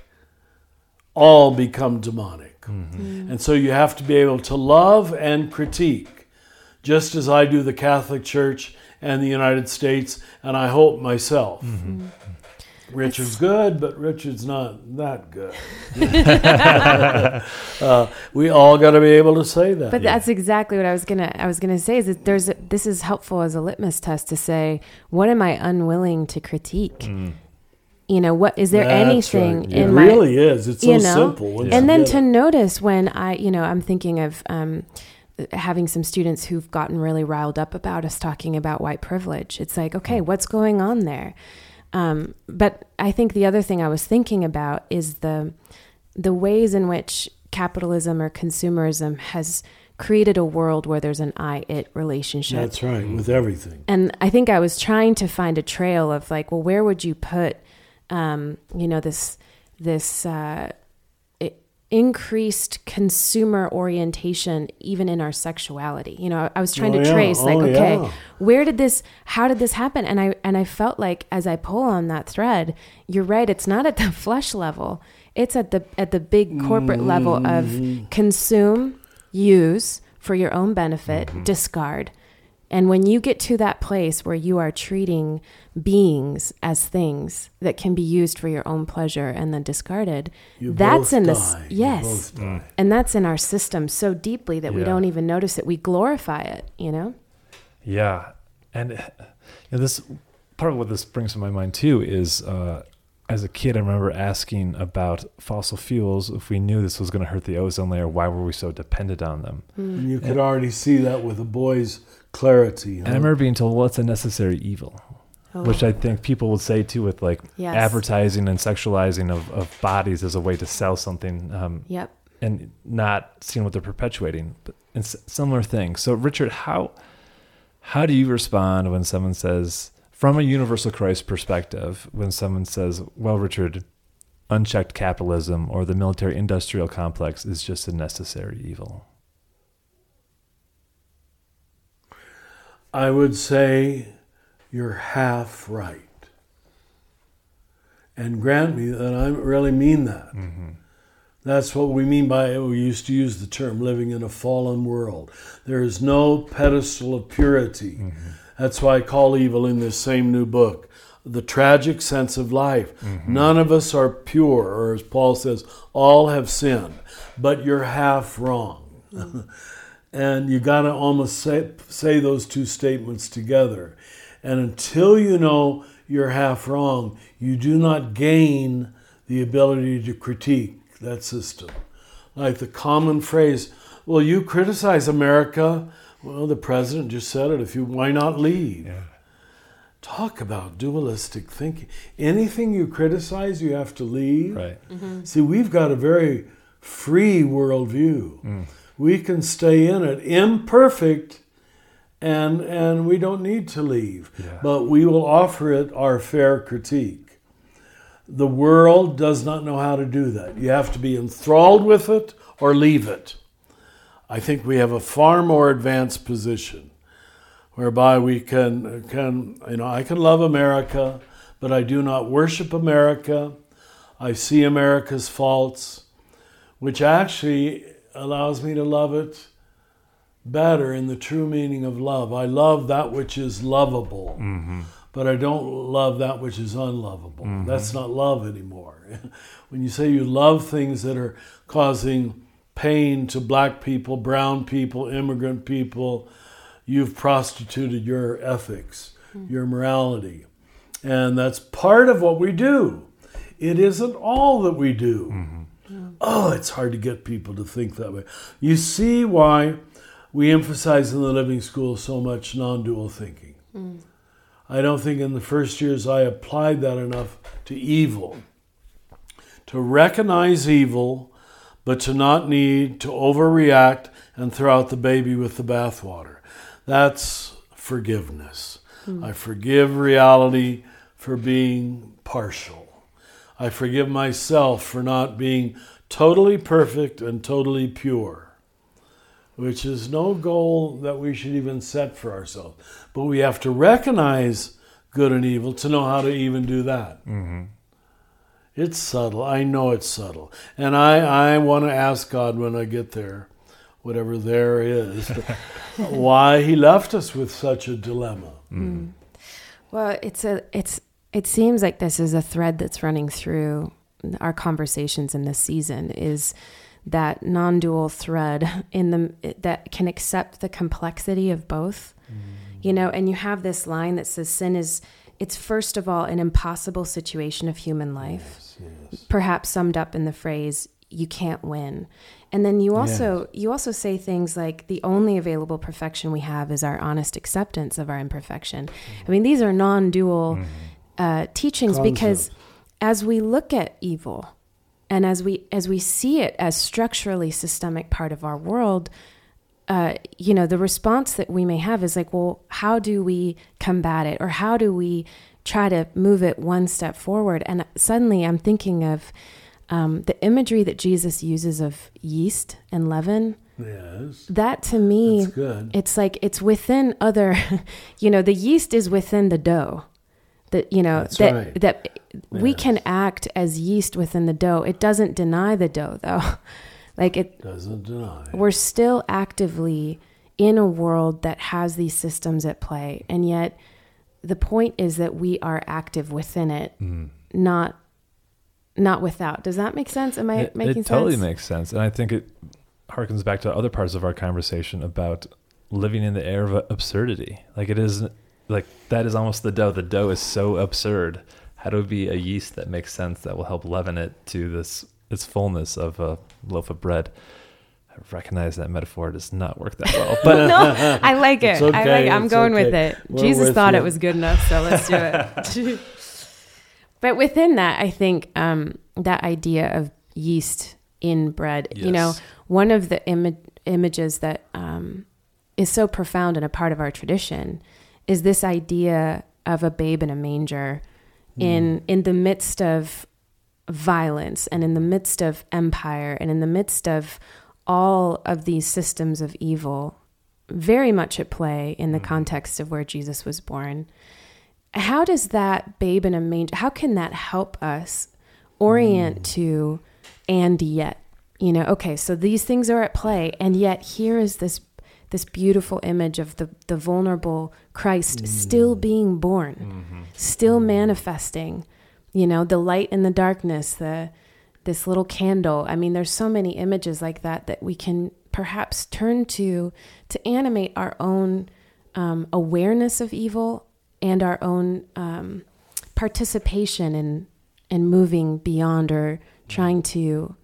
all become demonic. Mm-hmm. Mm. And so you have to be able to love and critique, just as I do the Catholic Church and the United States, and I hope myself. Mm-hmm. Richard's good, but Richard's not that good. uh, we all got to be able to say that. But yeah. that's exactly what I was gonna. I was gonna say is that there's a, this is helpful as a litmus test to say what am I unwilling to critique. Mm. You know what is there that's anything right. in it my? It really is. It's so know? simple. And then to notice when I, you know, I'm thinking of. Um, having some students who've gotten really riled up about us talking about white privilege. It's like, okay, what's going on there? Um, but I think the other thing I was thinking about is the the ways in which capitalism or consumerism has created a world where there's an I it relationship. That's right, with everything. And I think I was trying to find a trail of like, well, where would you put, um, you know, this this uh, increased consumer orientation even in our sexuality? You know, I was trying Oh, to yeah. trace like, Oh, okay, yeah. where did this? How did this happen? And I and I felt like as I pull on that thread, you're right. It's not at the flesh level. It's at the at the big corporate level Mm-hmm. of consume, use for your own benefit, Mm-hmm. discard. And when you get to that place where you are treating beings as things that can be used for your own pleasure and then discarded, You that's both in die. this You yes. both die. And that's in our system so deeply that we don't even notice it. We glorify it, you know? Yeah, and uh, you know, this part of what this brings to my mind too is, uh, as a kid, I remember asking about fossil fuels. If we knew this was going to hurt the ozone layer, why were we so dependent on them? And you could already see that with the boy's clarity. And I huh? remember being told, "Well, it's a necessary evil," which I think people would say too with like Yes. advertising and sexualizing of, of bodies as a way to sell something. Um, Yep. and not seeing what they're perpetuating, but and s- similar things. So, Richard, how how do you respond when someone says, from a universal Christ perspective, when someone says, "Well, Richard, unchecked capitalism or the military-industrial complex is just a necessary evil"? I would say you're half right. And grant me that I really mean that. Mm-hmm. That's what we mean by, we used to use the term living in a fallen world. There is no pedestal of purity. Mm-hmm. That's why I call evil in this same new book the tragic sense of life. Mm-hmm. None of us are pure, or as Paul says, all have sinned, but you're half wrong. and you got to almost say, say those two statements together. And until you know you're half wrong, you do not gain the ability to critique that system. Like the common phrase, well, you criticize America. Well, the president just said it. If you, why not leave? Talk about dualistic thinking. Anything you criticize, you have to leave. Right. Mm-hmm. See, we've got a very free worldview. Mm. We can stay in it, imperfect, and and we don't need to leave. Yeah. But we will offer it our fair critique. The world does not know how to do that. You have to be enthralled with it or leave it. I think we have a far more advanced position whereby we can can you know I can love America, but I do not worship America. I see America's faults, which actually allows me to love it better in the true meaning of love. I love that which is lovable, mm-hmm. but I don't love that which is unlovable. Mm-hmm. That's not love anymore. when you say you love things that are causing pain to black people, brown people, immigrant people, you've prostituted your ethics, hmm. your morality. And that's part of what we do. It isn't all that we do. Mm-hmm. Oh, it's hard to get people to think that way. You see why we emphasize in the living school so much non dual thinking. Hmm. I don't think in the first years I applied that enough to evil. To recognize evil, but to not need to overreact and throw out the baby with the bathwater. That's forgiveness. Hmm. I forgive reality for being partial. I forgive myself for not being totally perfect and totally pure, which is no goal that we should even set for ourselves. But we have to recognize good and evil to know how to even do that. Mm-hmm. It's subtle. I know it's subtle. And I, I want to ask God when I get there, whatever there is, why He left us with such a dilemma. Mm-hmm. Mm. Well, it's a it's it seems like this is a thread that's running through our conversations in this season is that non-dual thread in the that can accept the complexity of both. Mm-hmm. You know, and you have this line that says sin is it's first of all an impossible situation of human life. Perhaps summed up in the phrase you can't win. And then you also you also say things like the only available perfection we have is our honest acceptance of our imperfection. Mm-hmm. I mean, these are non-dual mm-hmm. uh, teachings because as we look at evil and as we as we see it as structurally systemic part of our world, uh, you know, the response that we may have is like, well, how do we combat it, or how do we try to move it one step forward? And suddenly, I'm thinking of um, the imagery that Jesus uses of yeast and leaven. Yes. That to me, good. it's like it's within other, you know, the yeast is within the dough. That you know That's that right. that we can act as yeast within the dough. It doesn't deny the dough though. like it Doesn't deny. we're still actively in a world that has these systems at play and yet the point is that we are active within it mm. not not without does that make sense am i it, making it totally makes sense and i think it harkens back to other parts of our conversation about living in the air of absurdity like it is like that is almost the dough. The dough is so absurd. How do we be a yeast that makes sense that will help leaven it to this its fullness of a loaf of bread. I recognize that metaphor does not work that well but no i like it. It's I like it. I'm it's going with it. We're jesus with thought you. it was good enough so let's do it. But within that i think um, that idea of yeast in bread you know one of the Im- images that um, is so profound and a part of our tradition is this idea of a babe in a manger hmm. in in the midst of violence and in the midst of empire and in the midst of all of these systems of evil very much at play in the hmm. context of where Jesus was born. How does that babe in a manger how can that help us orient hmm. to and yet? You know okay so these things are at play and yet here is this this beautiful image of the the vulnerable Christ mm. still being born mm-hmm. still mm. manifesting you know the light in the darkness the this little candle. I mean there's so many images like that that we can perhaps turn to to animate our own um, awareness of evil and our own um, participation in in moving beyond or trying mm. to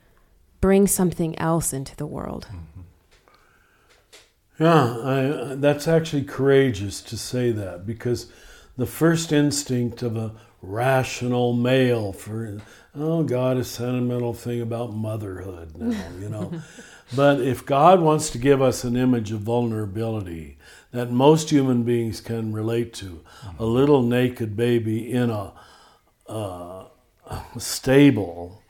bring something else into the world. Yeah, I, that's actually courageous to say that because the first instinct of a rational male for oh God, a sentimental thing about motherhood now, you know. but if God wants to give us an image of vulnerability that most human beings can relate to, a little naked baby in a uh, stable,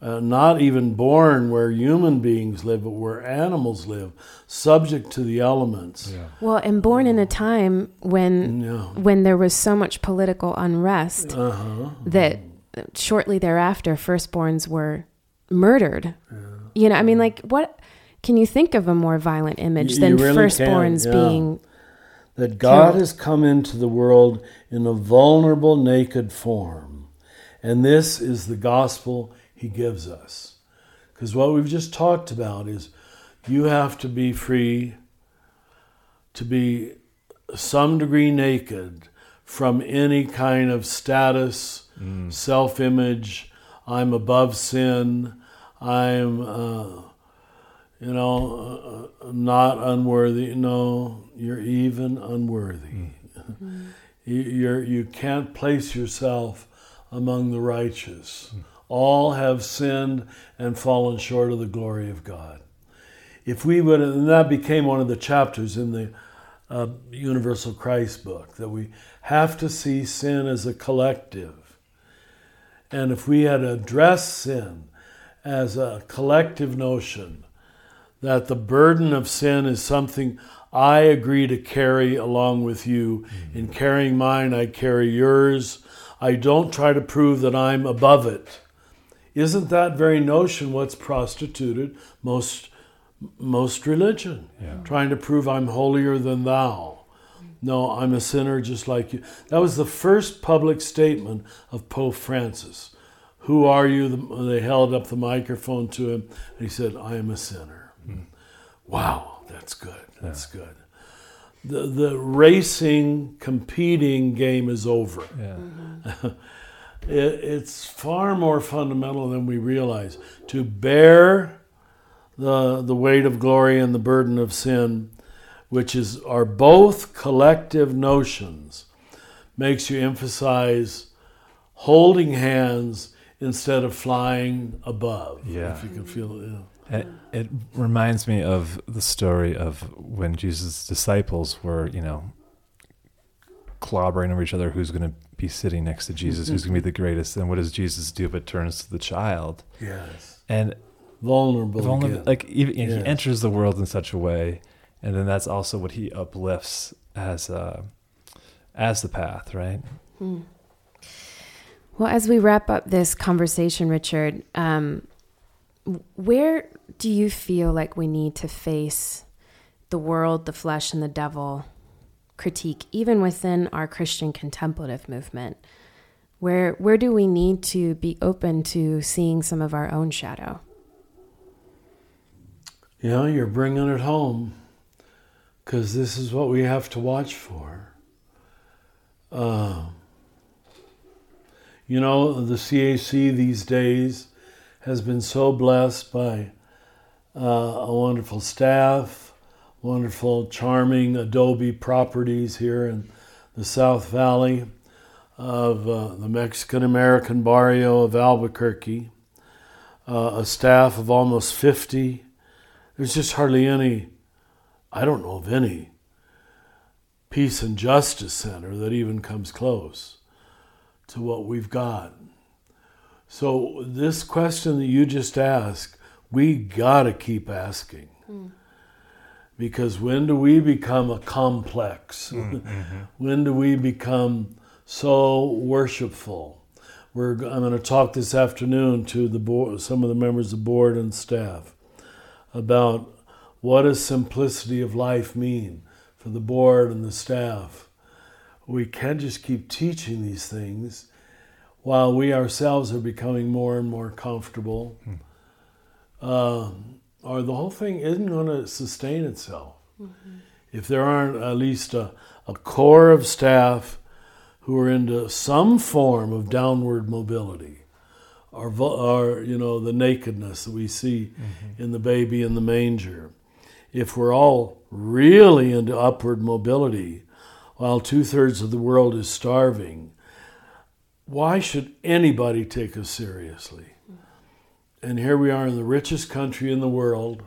uh, not even born where human beings live, but where animals live, subject to the elements. Well, and born in a time when Yeah. when there was so much political unrest Uh-huh. that shortly thereafter firstborns were murdered. You know, I mean like what can you think of a more violent image You- than you really firstborns can, yeah. being That God Killed. has come into the world in a vulnerable, naked form. And this is the gospel he gives us. Because what we've just talked about is you have to be free to be some degree naked from any kind of status, self image. I'm above sin. I'm, uh, you know, uh, not unworthy. No, you're even unworthy. You, you're, you can't place yourself among the righteous. All have sinned and fallen short of the glory of God. If we would, and that became one of the chapters in the uh, Universal Christ book, that we have to see sin as a collective. And if we had addressed sin as a collective notion, that the burden of sin is something I agree to carry along with you. In carrying mine, I carry yours. I don't try to prove that I'm above it. Isn't that very notion what's prostituted most most religion? Trying to prove I'm holier than thou. No, I'm a sinner just like you. That was the first public statement of Pope Francis. Who are you? They held up the microphone to him, and he said, I am a sinner. Hmm. Wow, that's good. That's good. The, the racing, competing game is over. Yeah. It, mm-hmm. it's far more fundamental than we realize. To bear the, the weight of glory and the burden of sin, which is are both collective notions, makes you emphasize holding hands instead of flying above. Yeah. If you can feel it. Yeah. It, it reminds me of the story of when Jesus' disciples were, you know, clobbering over each other who's going to be sitting next to Jesus, who's going to be the greatest. And what does Jesus do but turns to the child? Yes. And Vulnerable. vulnerable, again. like even, Yes. he enters the world in such a way, and then that's also what he uplifts as uh, as the path, right? Hmm. Well, as we wrap up this conversation, Richard, um, where do you feel like we need to face the world, the flesh, and the devil critique, even within our Christian contemplative movement? Where where do we need to be open to seeing some of our own shadow? Know, you're bringing it home because this is what we have to watch for. Uh, you know, the CAC these days has been so blessed by uh, a wonderful staff, wonderful, charming Adobe properties here in the South Valley of uh, the Mexican American barrio of Albuquerque, uh, a staff of almost 50 there's just hardly any, I don't know of any, peace and justice center that even comes close to what we've got. So, this question that you just asked, we got to keep asking. Because when do we become a complex? Mm, mm-hmm. when do we become so worshipful? We're, I'm going to talk this afternoon to the board, some of the members of the board and staff about what does simplicity of life mean for the board and the staff. We can't just keep teaching these things while we ourselves are becoming more and more comfortable. Hmm. Um, or the whole thing isn't going to sustain itself. If there aren't at least a, a core of staff who are into some form of downward mobility or, or you know the nakedness that we see mm-hmm. in the baby in the manger. If we're all really into upward mobility while two-thirds of the world is starving why should anybody take us seriously and here we are in the richest country in the world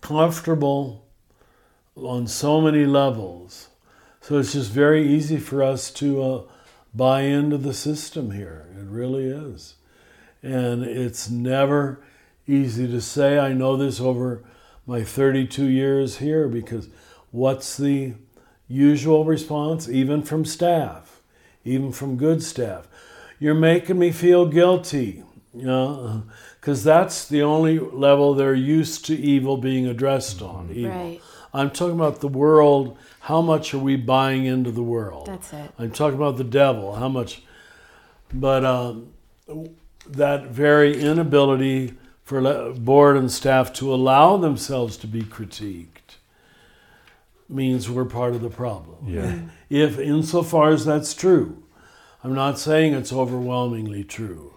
comfortable on so many levels so it's just very easy for us to uh, buy into the system here. It really is. And it's never easy to say. I know this over my 32 years here because what's the usual response, even from staff, even from good staff? You're making me feel guilty, you know, because that's the only level they're used to evil being addressed on. Evil. Right. I'm talking about the world. How much are we buying into the world? That's it. I'm talking about the devil. How much? But um, that very inability for le- board and staff to allow themselves to be critiqued means we're part of the problem. Yeah. If, insofar as that's true, I'm not saying it's overwhelmingly true,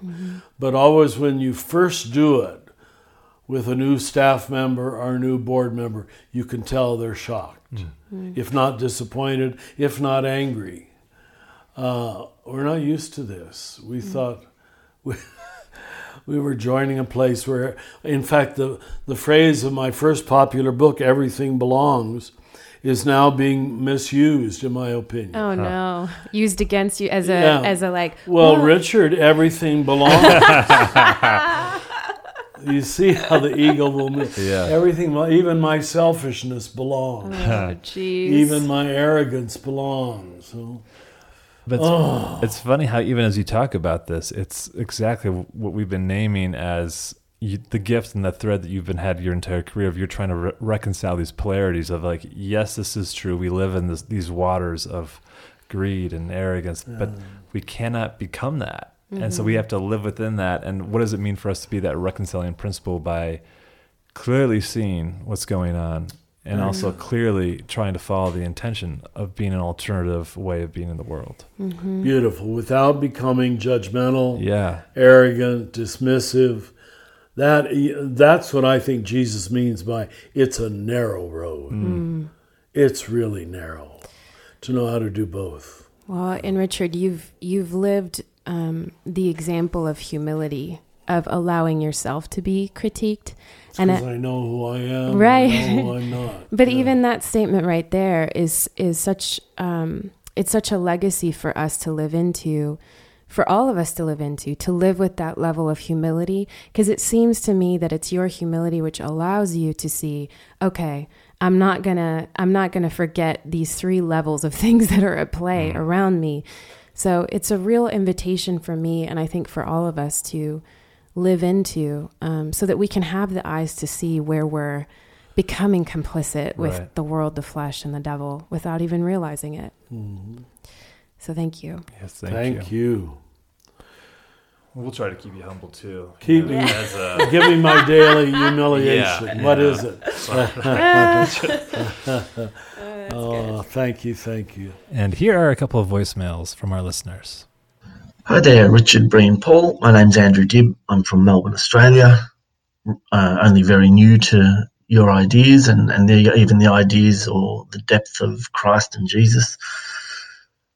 but always when you first do it with a new staff member or a new board member, you can tell they're shocked, if not disappointed, if not angry. Uh, we're not used to this. We thought we, we were joining a place where, in fact, the, the phrase of my first popular book, Everything Belongs, is now being misused, in my opinion. Oh no, used against you as a Yeah. as a like. Well, "Well, Richard, everything belongs. you see how the eagle will move. Yeah. Everything, even my selfishness belongs. Oh, jeez. Even my arrogance belongs. So, But it's, Oh. it's funny how even as you talk about this, it's exactly what we've been naming as you, the gift and the thread that you've been had your entire career of you're trying to re- reconcile these polarities of like, yes, this is true. We live in this, these waters of greed and arrogance, but mm. we cannot become that. And so we mm-hmm. have to live within that. And what does it mean for us to be that reconciling principle by clearly seeing what's going on and mm-hmm. also clearly trying to follow the intention of being an alternative way of being in the world? Mm-hmm. beautiful. Without becoming judgmental, Yeah. arrogant, dismissive. That that's what I think Jesus means by it's a narrow road. It's really narrow to know how to do both. Well, and Richard, you've you've lived um, the example of humility of allowing yourself to be critiqued. And I, I know who I am, right? I know who I'm not. but yeah. even that statement right there is is such um, it's such a legacy for us to live into for all of us to live into, to live with that level of humility. Because it seems to me that it's your humility which allows you to see, okay, I'm not gonna, I'm not gonna forget these three levels of things that are at play mm. around me. So it's a real invitation for me, and I think for all of us to live into, um, so that we can have the eyes to see where we're becoming complicit with right. the world, the flesh, and the devil without even realizing it. Mm-hmm. So thank you. Yes, thank, thank you. you. We'll try to keep you humble too. Keep me, a, give me my daily humiliation. Yeah, what yeah. is it? oh, thank you, thank you. And here are a couple of voicemails from our listeners. Hi there, Richard, Breen, Paul. My name's Andrew Dibb. I'm from Melbourne, Australia. Uh, only very new to your ideas and, and the, even the ideas or the depth of Christ and Jesus.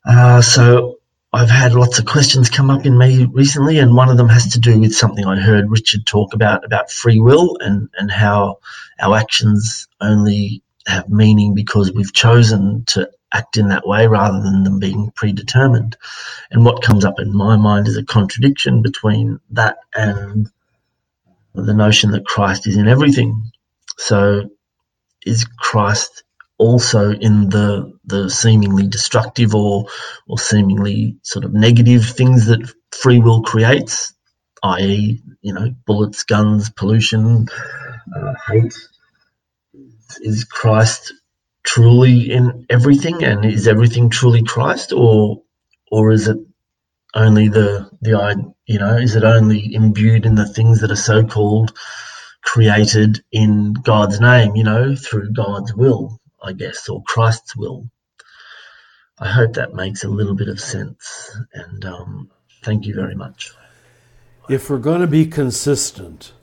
Uh, so I've had lots of questions come up in me recently, and one of them has to do with something I heard Richard talk about about free will and, and how our actions only have meaning because we've chosen to act in that way rather than them being predetermined. And what comes up in my mind is a contradiction between that and the notion that Christ is in everything. So, is Christ also in the the seemingly destructive or or seemingly sort of negative things that free will creates, i.e., you know, bullets, guns, pollution, uh, hate. Is Christ truly in everything, and is everything truly Christ, or or is it only the the you know is it only imbued in the things that are so called created in God's name, you know, through God's will? I guess, or Christ's will. I hope that makes a little bit of sense, and um, thank you very much. If we're going to be consistent,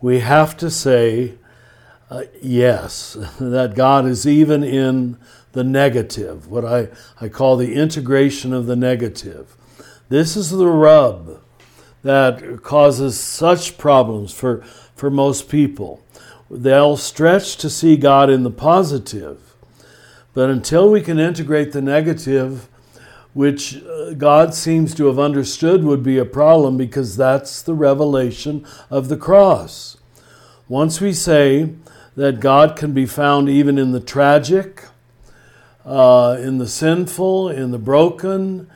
we have to say uh, yes, that God is even in the negative, what I, I call the integration of the negative. This is the rub that causes such problems for, for most people. They'll stretch to see God in the positive, but until we can integrate the negative, which uh, God seems to have understood would be a problem because that's the revelation of the cross. Once we say that God can be found even in the tragic, uh, in the sinful, in the broken,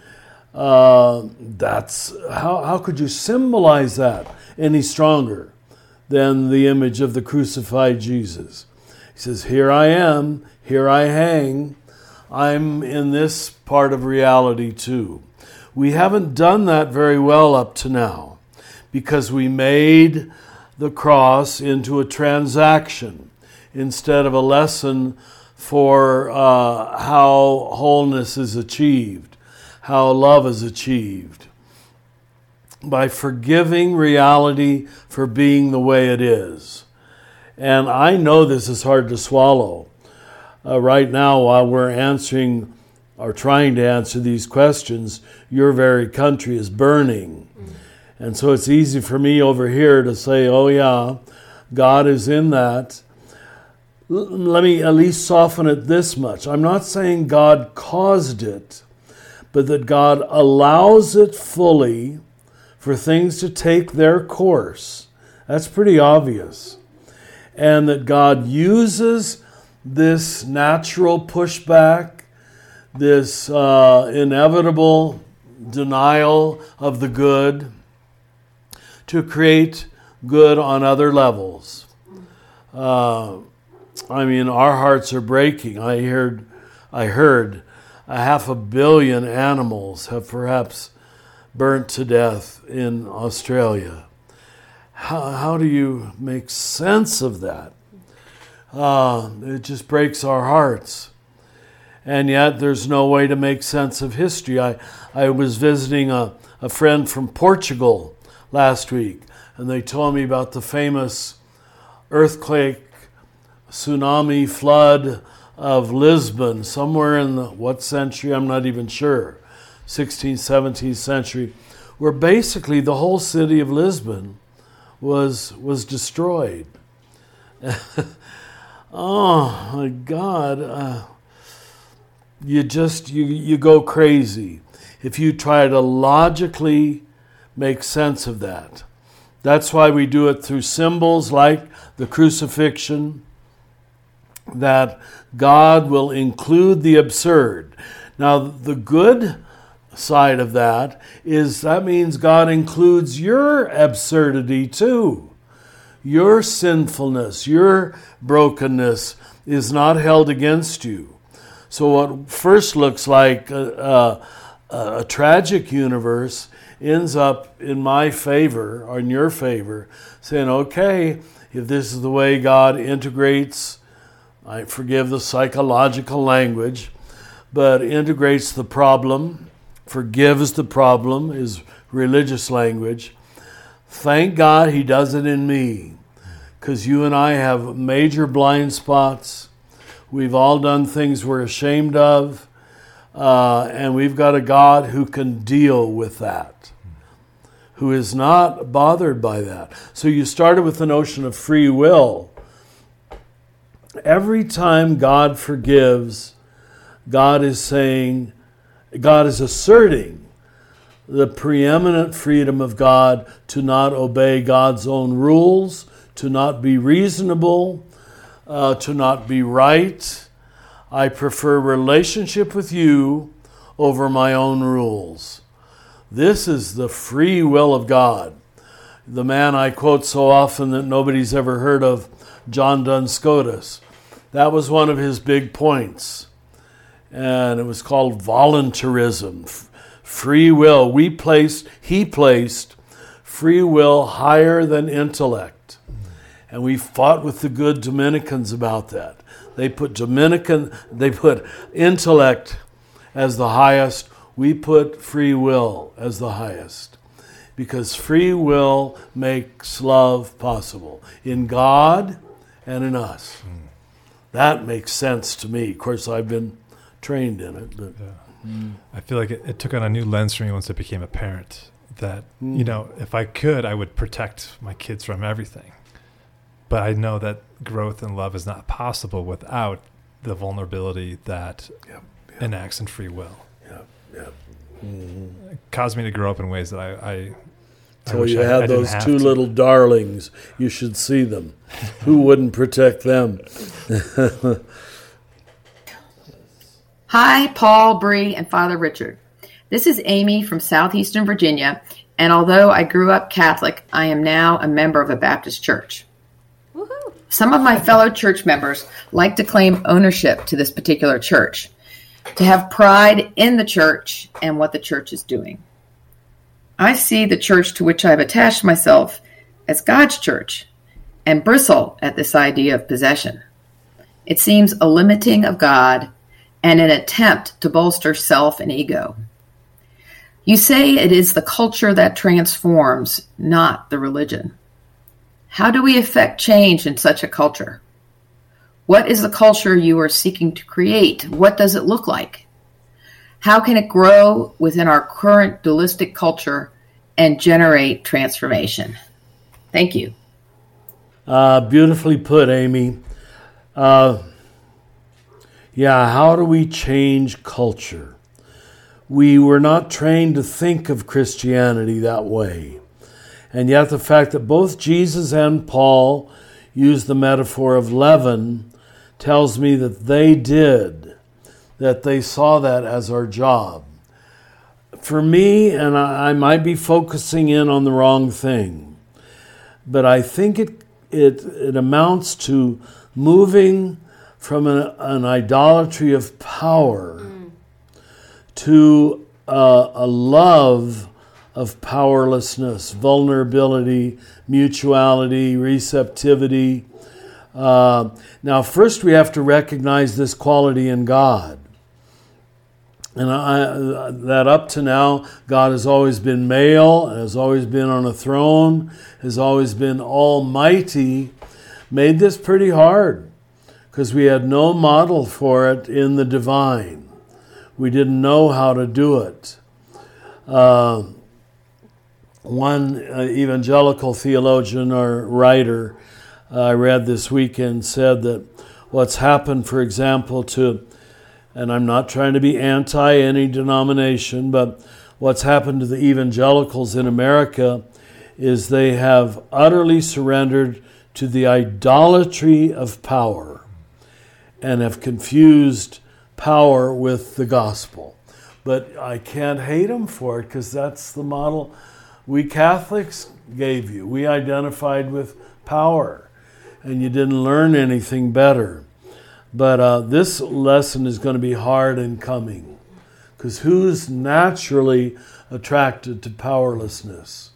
uh, that's how, how could you symbolize that any stronger? than the image of the crucified Jesus. He says, Here I am, here I hang. I'm in this part of reality too. We haven't done that very well up to now because we made the cross into a transaction instead of a lesson for uh, how wholeness is achieved, how love is achieved by forgiving reality for being the way it is. And I know this is hard to swallow. Uh, right now, while we're answering or trying to answer these questions, your very country is burning. And so it's easy for me over here to say, oh, yeah, God is in that. L- let me at least soften it this much. I'm not saying God caused it, but that God allows it fully for things to take their course. That's pretty obvious. And that God uses this natural pushback, this uh, inevitable denial of the good, to create good on other levels. Uh, I mean, our hearts are breaking. I heard, I heard, a half a billion animals have perhaps burnt to death in Australia. How, how do you make sense of that? Uh, it just breaks our hearts. And yet, there's no way to make sense of history. I, I was visiting a, a friend from Portugal last week, and they told me about the famous earthquake, tsunami, flood of Lisbon, somewhere in the what century? I'm not even sure. 16th, 17th century, where basically the whole city of Lisbon was was destroyed. oh my God! Uh, you just you you go crazy if you try to logically make sense of that. That's why we do it through symbols like the crucifixion, that God will include the absurd. Now, the good side of that is that means God includes your absurdity too. Your sinfulness, your brokenness is not held against you. So, what first looks like a, a, a tragic universe ends up in my favor or in your favor, saying, okay, if this is the way God integrates, I forgive the psychological language, but integrates the problem, forgives the problem is religious language. Thank God He does it in me, because you and I have major blind spots. We've all done things we're ashamed of. Uh, and we've got a God who can deal with that, who is not bothered by that. So you started with the notion of free will. Every time God forgives, God is saying, God is asserting the preeminent freedom of God to not obey God's own rules, to not be reasonable, uh, to not be right I prefer relationship with you over my own rules. This is the free will of God. The man I quote so often that nobody's ever heard of, John Duns Scotus. That was one of his big points. And it was called voluntarism, free will. We placed, he placed free will higher than intellect. And we fought with the good Dominicans about that. They put Dominican, they put intellect as the highest. We put free will as the highest. Because free will makes love possible in God and in us. Mm. That makes sense to me. Of course, I've been trained in it. But, yeah. mm. I feel like it, it, took on a new lens for me once I became a parent. That, you know, if I could, I would protect my kids from everything. But I know that growth and love is not possible without the vulnerability that yep, yep. enacts in free will. Yep, yep. Mm-hmm. It caused me to grow up in ways that I. I so you I, had I those two little darlings. You should see them. Who wouldn't protect them? Hi, Paul, Bree, and Father Richard. This is Amy from Southeastern Virginia, and although I grew up Catholic, I am now a member of a Baptist church. Some of my fellow church members like to claim ownership to this particular church, to have pride in the church and what the church is doing. I see the church to which I have attached myself as God's church and bristle at this idea of possession. It seems a limiting of God and an attempt to bolster self and ego. You say it is the culture that transforms, not the religion. How do we affect change in such a culture? What is the culture you are seeking to create? What does it look like? How can it grow within our current dualistic culture and generate transformation? Thank you. Uh, beautifully put, Amy. Uh, yeah, how do we change culture? We were not trained to think of Christianity that way. And yet, the fact that both Jesus and Paul use the metaphor of leaven tells me that they did, that they saw that as our job. For me, and I, I might be focusing in on the wrong thing, but I think it, it, it amounts to moving from an, an idolatry of power mm. to a, a love of powerlessness, vulnerability, mutuality, receptivity. Uh, now, first we have to recognize this quality in God. And I, that up to now, God has always been male, has always been on a throne, has always been almighty, made this pretty hard because we had no model for it in the divine. We didn't know how to do it. Uh, one uh, evangelical theologian or writer uh, I read this weekend said that what's happened, for example, to, and I'm not trying to be anti any denomination, but what's happened to the evangelicals in America is they have utterly surrendered to the idolatry of power and have confused power with the gospel. But I can't hate them for it because that's the model we Catholics gave you. We identified with power, and you didn't learn anything better. But uh, this lesson is going to be hard in coming because who's naturally attracted to powerlessness?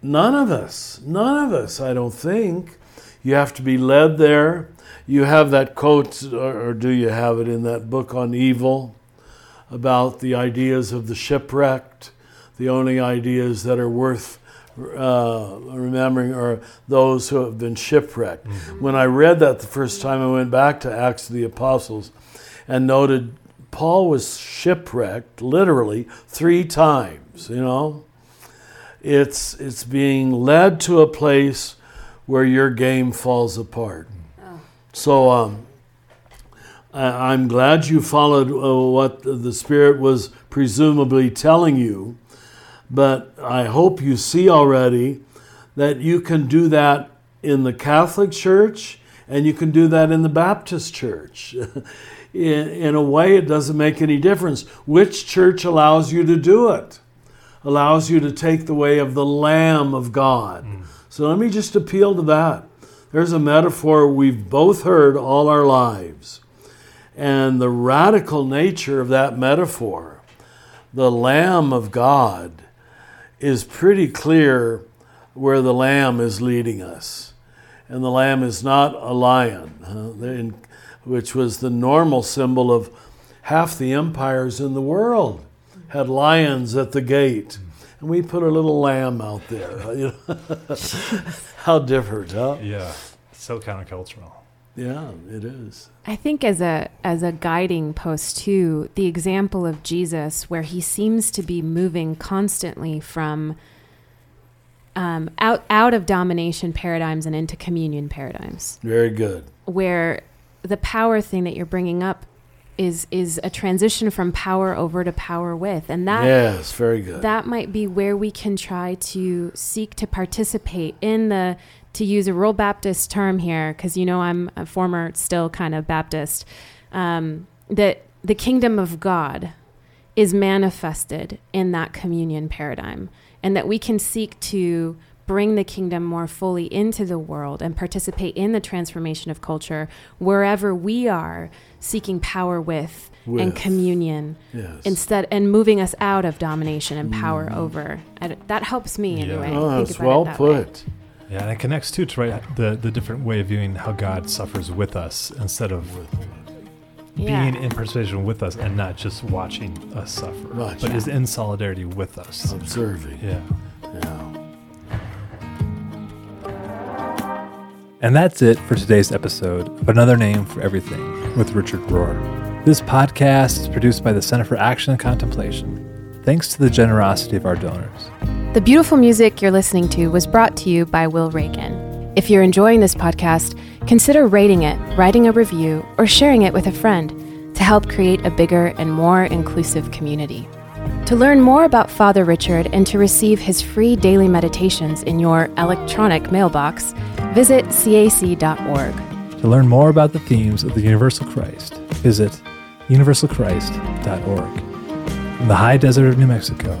None of us. None of us, I don't think. You have to be led there. You have that quote, or do you have it in that book on evil about the ideas of the shipwrecked? The only ideas that are worth uh, remembering are those who have been shipwrecked. Mm-hmm. When I read that the first time, I went back to Acts of the Apostles and noted Paul was shipwrecked literally three times, you know. It's, it's being led to a place where your game falls apart. Oh. So um, I, I'm glad you followed uh, what the Spirit was presumably telling you, but I hope you see already that you can do that in the Catholic Church and you can do that in the Baptist Church. in, in a way, it doesn't make any difference which church allows you to do it allows you to take the way of the Lamb of God. Mm. So let me just appeal to that. There's a metaphor we've both heard all our lives. And the radical nature of that metaphor, the Lamb of God, is pretty clear where the Lamb is leading us. And the Lamb is not a lion, which was the normal symbol of half the empires in the world had lions at the gate. And we put a little lamb out there. How different, huh? Yeah, so countercultural. Yeah, it is. I think as a as a guiding post too, the example of Jesus, where he seems to be moving constantly from um, out out of domination paradigms and into communion paradigms. Very good. Where the power thing that you're bringing up is is a transition from power over to power with and that yes very good that might be where we can try to seek to participate in the to use a real baptist term here because you know i'm a former still kind of baptist um, that the kingdom of god is manifested in that communion paradigm and that we can seek to bring the kingdom more fully into the world and participate in the transformation of culture wherever we are seeking power with, with. and communion yes. instead and moving us out of domination and power mm. over I, that helps me yeah. anyway oh, that's well put way. Yeah and it connects too to right the the different way of viewing how god suffers with us instead of being in participation with us and not just watching us suffer but yeah. is in solidarity with us. Observing. Yeah. Yeah. And that's it for today's episode of Another Name for Everything with Richard Rohr. This podcast is produced by the Center for Action and Contemplation, thanks to the generosity of our donors. The beautiful music you're listening to was brought to you by Will Reagan. If you're enjoying this podcast, consider rating it, writing a review, or sharing it with a friend to help create a bigger and more inclusive community. To learn more about Father Richard and to receive his free daily meditations in your electronic mailbox, visit cac.org. To learn more about the themes of the Universal Christ, visit universalchrist.org. In the high desert of New Mexico,